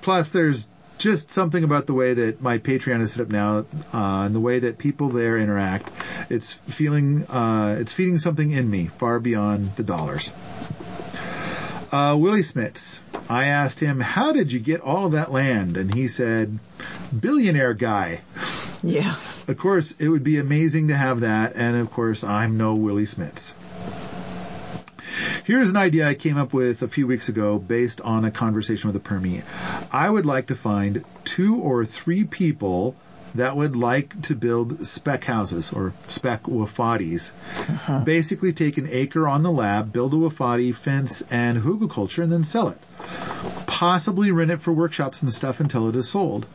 Plus, there's just something about the way that my Patreon is set up now, uh, and the way that people there interact. It's feeling, uh, it's feeding something in me far beyond the dollars. Uh, Willie Smits. I asked him, how did you get all of that land? And he said, billionaire guy. Yeah. Of course, it would be amazing to have that, and of course, I'm no Willie Smits. Here's an idea I came up with a few weeks ago based on a conversation with a Permi. I would like to find two or three people that would like to build spec houses or spec Wofatis. Uh-huh. Basically take an acre on the lab, build a Wofati, fence, and hugelkultur, and then sell it. Possibly rent it for workshops and stuff until it is sold.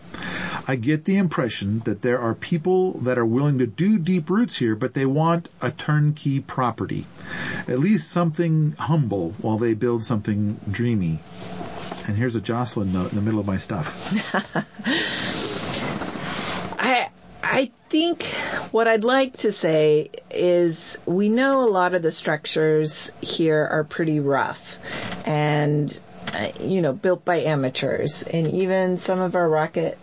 I get the impression that there are people that are willing to do deep roots here, but they want a turnkey property. At least something humble while they build something dreamy. And here's a Jocelyn note in the middle of my stuff. I I think what I'd like to say is we know a lot of the structures here are pretty rough and uh, you know built by amateurs and even some of our rocket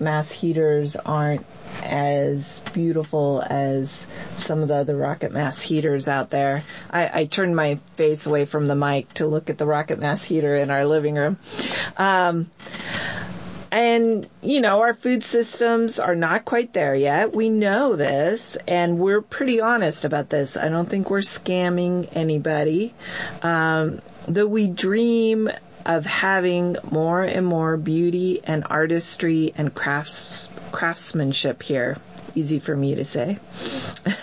mass heaters aren't as beautiful as some of the other rocket mass heaters out there. I, I turned my face away from the mic to look at the rocket mass heater in our living room. Um, and, you know, our food systems are not quite there yet. We know this and we're pretty honest about this. I don't think we're scamming anybody. Um, though we dream of having more and more beauty and artistry and crafts, craftsmanship here. Easy for me to say.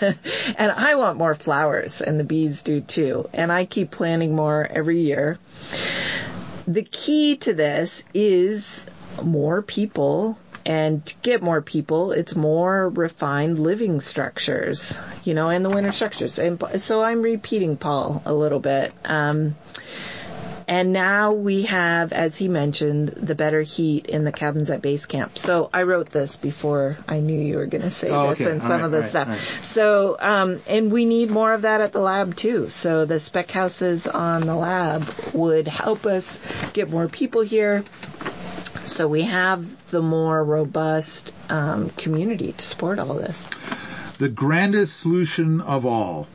and I want more flowers and the bees do too. And I keep planting more every year. The key to this is more people and to get more people, it's more refined living structures, you know, and the winter structures. And so I'm repeating Paul a little bit. Um, and now we have, as he mentioned, the better heat in the cabins at base camp. So I wrote this before I knew you were going to say Oh, this okay. and some right, of this right, stuff. right. So, um, and we need more of that at the lab too. So the spec houses on the lab would help us get more people here. So we have the more robust um, community to support all this. The grandest solution of all.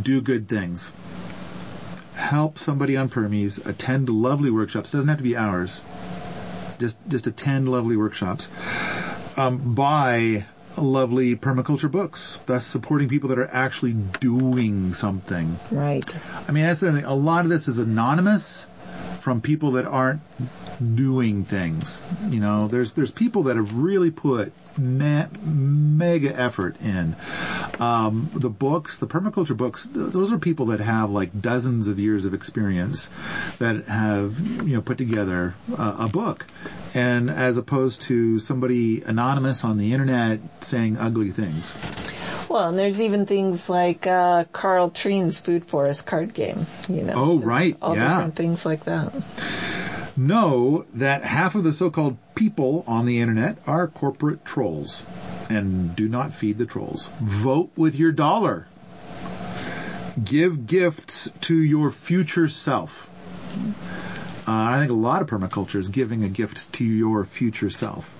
Do good things. Help somebody on Permies, attend lovely workshops. Doesn't have to be ours. Just, just attend lovely workshops. Um, buy lovely permaculture books, thus supporting people that are actually doing something. Right. I mean, that's the thing. A lot of this is anonymous from people that aren't doing things. You know, there's there's people that have really put me- mega effort in. Um, the books, the permaculture books, th- those are people that have like dozens of years of experience that have you know put together uh, a book, and as opposed to somebody anonymous on the internet saying ugly things. Well, and there's even things like uh, Carl Treen's Food Forest card game. You know. Oh, right, All yeah. different things like that. Know that half of the so-called people on the internet are corporate trolls. And do not feed the trolls. Vote with your dollar. Give gifts to your future self. Uh, I think a lot of permaculture is giving a gift to your future self.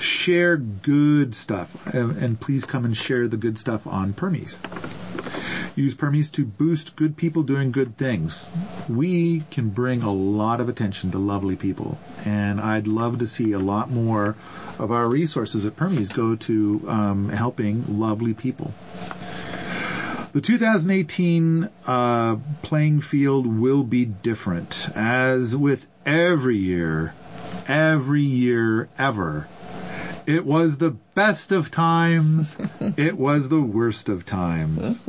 Share good stuff, and, and please come and share the good stuff on Permies. Use Permies to boost good people doing good things. We can bring a lot of attention to lovely people, and I'd love to see a lot more of our resources at Permies go to um, helping lovely people. The 2018 uh, playing field will be different, as with every year, every year ever. It was the best of times. it was the worst of times.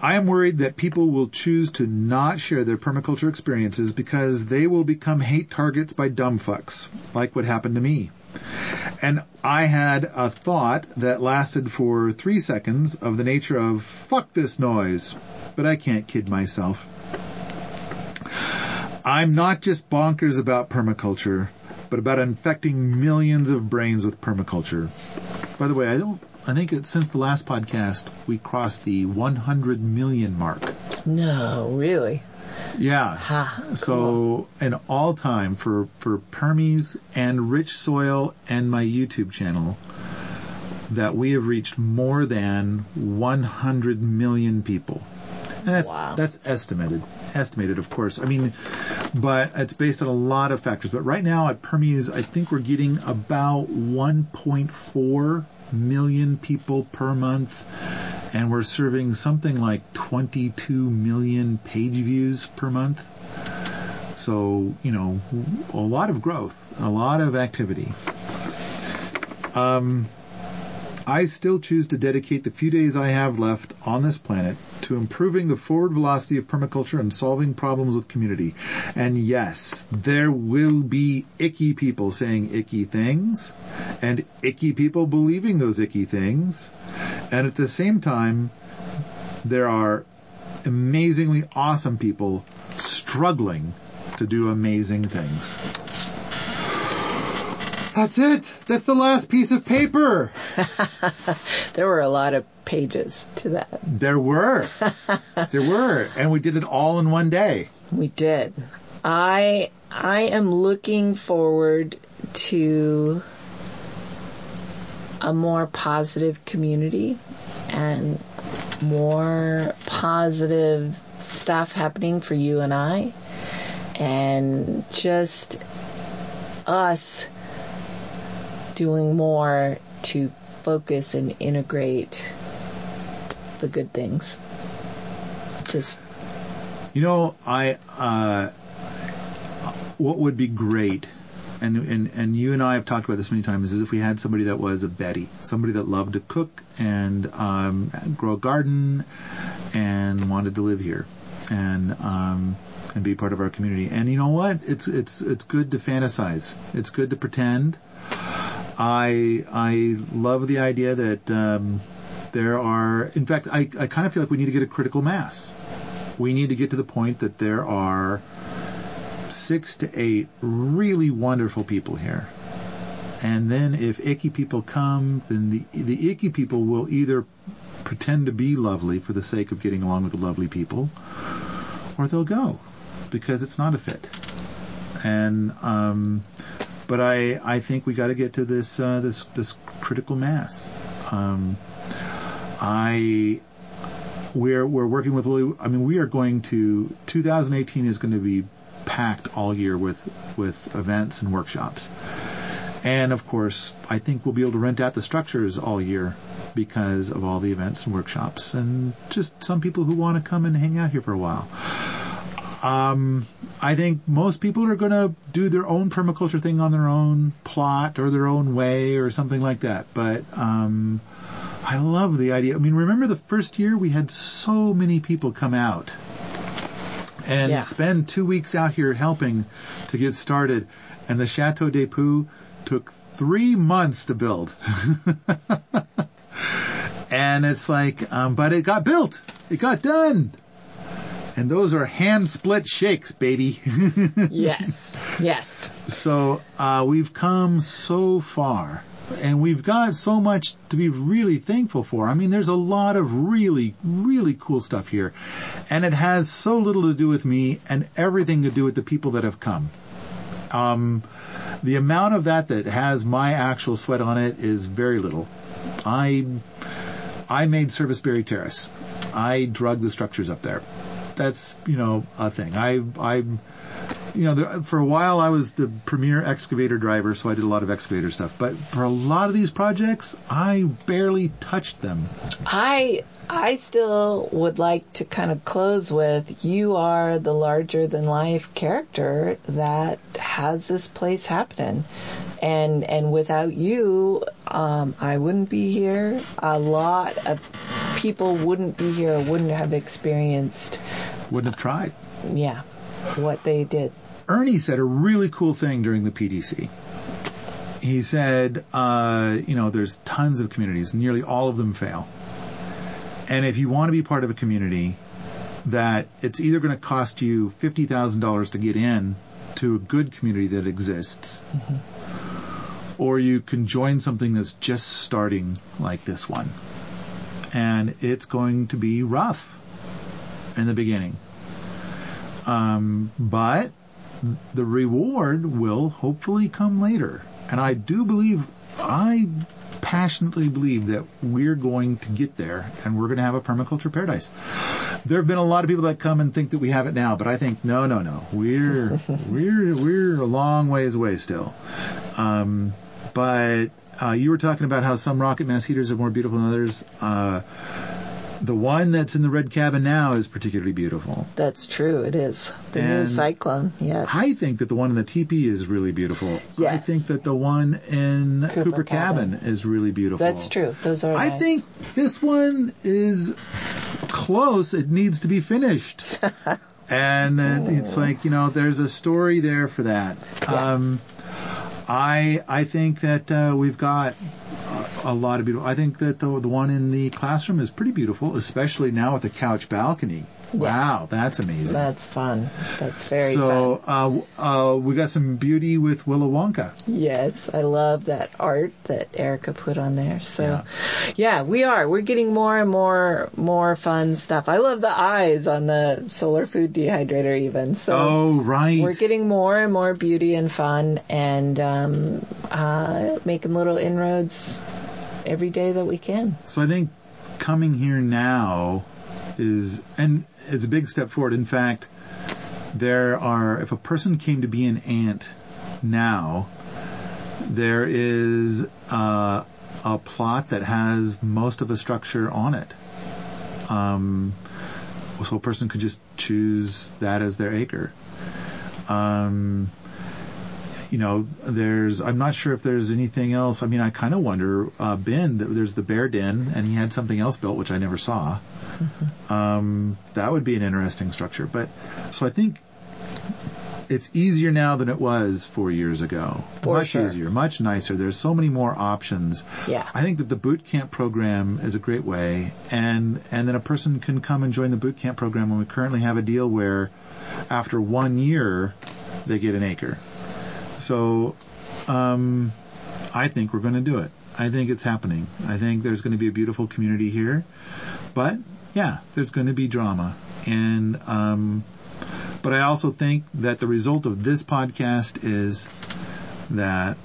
I am worried that people will choose to not share their permaculture experiences because they will become hate targets by dumb fucks, like what happened to me. And I had a thought that lasted for three seconds of the nature of, fuck this noise. But I can't kid myself. I'm not just bonkers about permaculture, but about infecting millions of brains with permaculture. By the way, I don't, I think it, since the last podcast, we crossed the 100 million mark. No, really. Yeah. Ha. So an all time for, for Permies and Rich Soil and my YouTube channel that we have reached more than 100 million people. That's, Wow. that's estimated. Estimated, of course. I mean, but it's based on a lot of factors. But right now at Permies, I think we're getting about 1.4 million people per month. And we're serving something like 22 million page views per month. So, you know, a lot of growth, a lot of activity. Um, I still choose to dedicate the few days I have left on this planet to improving the forward velocity of permaculture and solving problems with community. And yes, there will be icky people saying icky things and icky people believing those icky things. And at the same time, there are amazingly awesome people struggling to do amazing things. That's it. That's the last piece of paper. There were a lot of pages to that. There were. there were. And we did it all in one day. We did. I I am looking forward to a more positive community and more positive stuff happening for you and I and just us doing more to focus and integrate the good things. Just You know, I, uh, what would be great, and, and, and you and I have talked about this many times, is if we had somebody that was a Betty, somebody that loved to cook and, um, grow a garden and wanted to live here and, um, and be part of our community. And you know what? It's, it's, it's good to fantasize. It's good to pretend. I, I love the idea that, um, there are, in fact, I, I kind of feel like we need to get a critical mass we need to get to the point that there are six to eight really wonderful people here. And then if icky people come, then the, the icky people will either pretend to be lovely for the sake of getting along with the lovely people, or they'll go because it's not a fit. And, um, but I, I think we got to get to this, uh, this, this critical mass. Um, I, we're we're working with Lily. I mean, we are going to 2018 is going to be packed all year with with events and workshops, And of course, I think we'll be able to rent out the structures all year because of all the events and workshops and just some people who want to come and hang out here for a while. Um, I think most people are going to do their own permaculture thing on their own plot or their own way or something like that. But um, I love the idea. I mean, remember the first year we had so many people come out and Yeah. spend two weeks out here helping to get started, and the Chateau des Poux took three months to build. and it's like, um, but it got built. It got done. And those are hand split shakes, baby. Yes. Yes. So uh, we've come so far, and we've got so much to be really thankful for. I mean, there's a lot of really, really cool stuff here, and it has so little to do with me and everything to do with the people that have come. Um, the amount of that that has my actual sweat on it is very little. I I made Serviceberry Terrace. I drug the structures up there. That's you know a thing. I I you know, there, for a while I was the premier excavator driver, so I did a lot of excavator stuff. But for a lot of these projects, I barely touched them. I I still would like to kind of close with you are the larger than life character that has this place happening. And and without you, um, I wouldn't be here. A lot of people wouldn't be here, wouldn't have experienced Wouldn't have tried. yeah, what they did. Ernie said a really cool thing during the PDC. He said, uh, you know, there's tons of communities, nearly all of them fail. And if you want to be part of a community, that it's either going to cost you $50,000 to get in to a good community that exists, or you can join something that's just starting like this one. And it's going to be rough in the beginning. Um, but the reward will hopefully come later. And I do believe, I passionately believe that we're going to get there and we're going to have a permaculture paradise. There have been a lot of people that come and think that we have it now, but I think no, no, no. We're we're we're a long ways away still. Um, but uh, you were talking about how some rocket mass heaters are more beautiful than others. Uh, the one that's in the red cabin now is particularly beautiful. That's true. It is the new cyclone. Yes. I think that the one in the teepee is really beautiful. Yes. I think that the one in Cooper Cooper, Cabin. Cabin. is really beautiful. That's true. Those are. I nice. think this one is close. It needs to be finished. and uh, it's like, you know, there's a story there for that. Yeah. Um, I I think that uh, we've got a, a lot of beautiful. I think that the the one in the classroom is pretty beautiful, especially now with the couch balcony. Wow, that's amazing. That's fun. That's very fun. so fun. uh, uh, we got some beauty with Willow Wonka. Yes, I love that art that Erica put on there. So, Yeah. yeah. we are. We're getting more and more more fun stuff. I love the eyes on the solar food dehydrator even. So Oh, right. we're getting more and more beauty and fun and um, uh, making little inroads every day that we can. So I think coming here now is, and it's a big step forward. In fact, there are, if a person came to be an ant now, there is uh, a plot that has most of the structure on it. Um, so a person could just choose that as their acre. Um, you know, there's, I'm not sure if there's anything else. I mean, I kind of wonder, uh, Ben, there's the bear den and he had something else built, which I never saw. Um, that would be an interesting structure. But, so I think it's easier now than it was four years ago. For much sure. easier, much nicer. There's so many more options. Yeah. I think that the boot camp program is a great way, and and then a person can come and join the boot camp program. And we currently have a deal where, after one year, they get an acre. So, um, I think we're going to do it. I think it's happening. I think there's going to be a beautiful community here, but yeah, there's going to be drama, and um, but I also think that the result of this podcast is that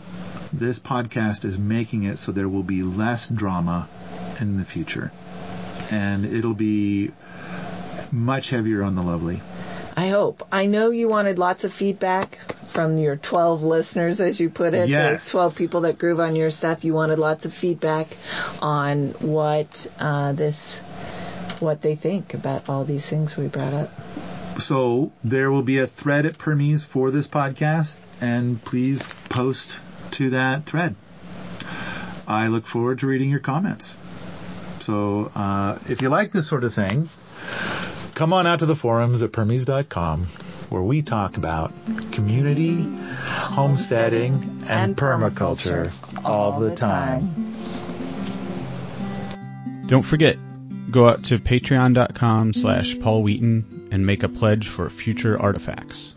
this podcast is making it so there will be less drama in the future. And it'll be much heavier on the lovely. I hope. I know you wanted lots of feedback from your 12 listeners, as you put it, Yes. the 12 people that groove on your stuff. You wanted lots of feedback on what uh, this, what they think about all these things we brought up. So there will be a thread at Permies for this podcast, and please post to that thread. I look forward to reading your comments. So uh, if you like this sort of thing, come on out to the forums at Permies.com where we talk about community, homesteading, and, And permaculture, permaculture all, the time. Don't forget, go out to patreon.com slash Paul Wheaton and make a pledge for future artifacts.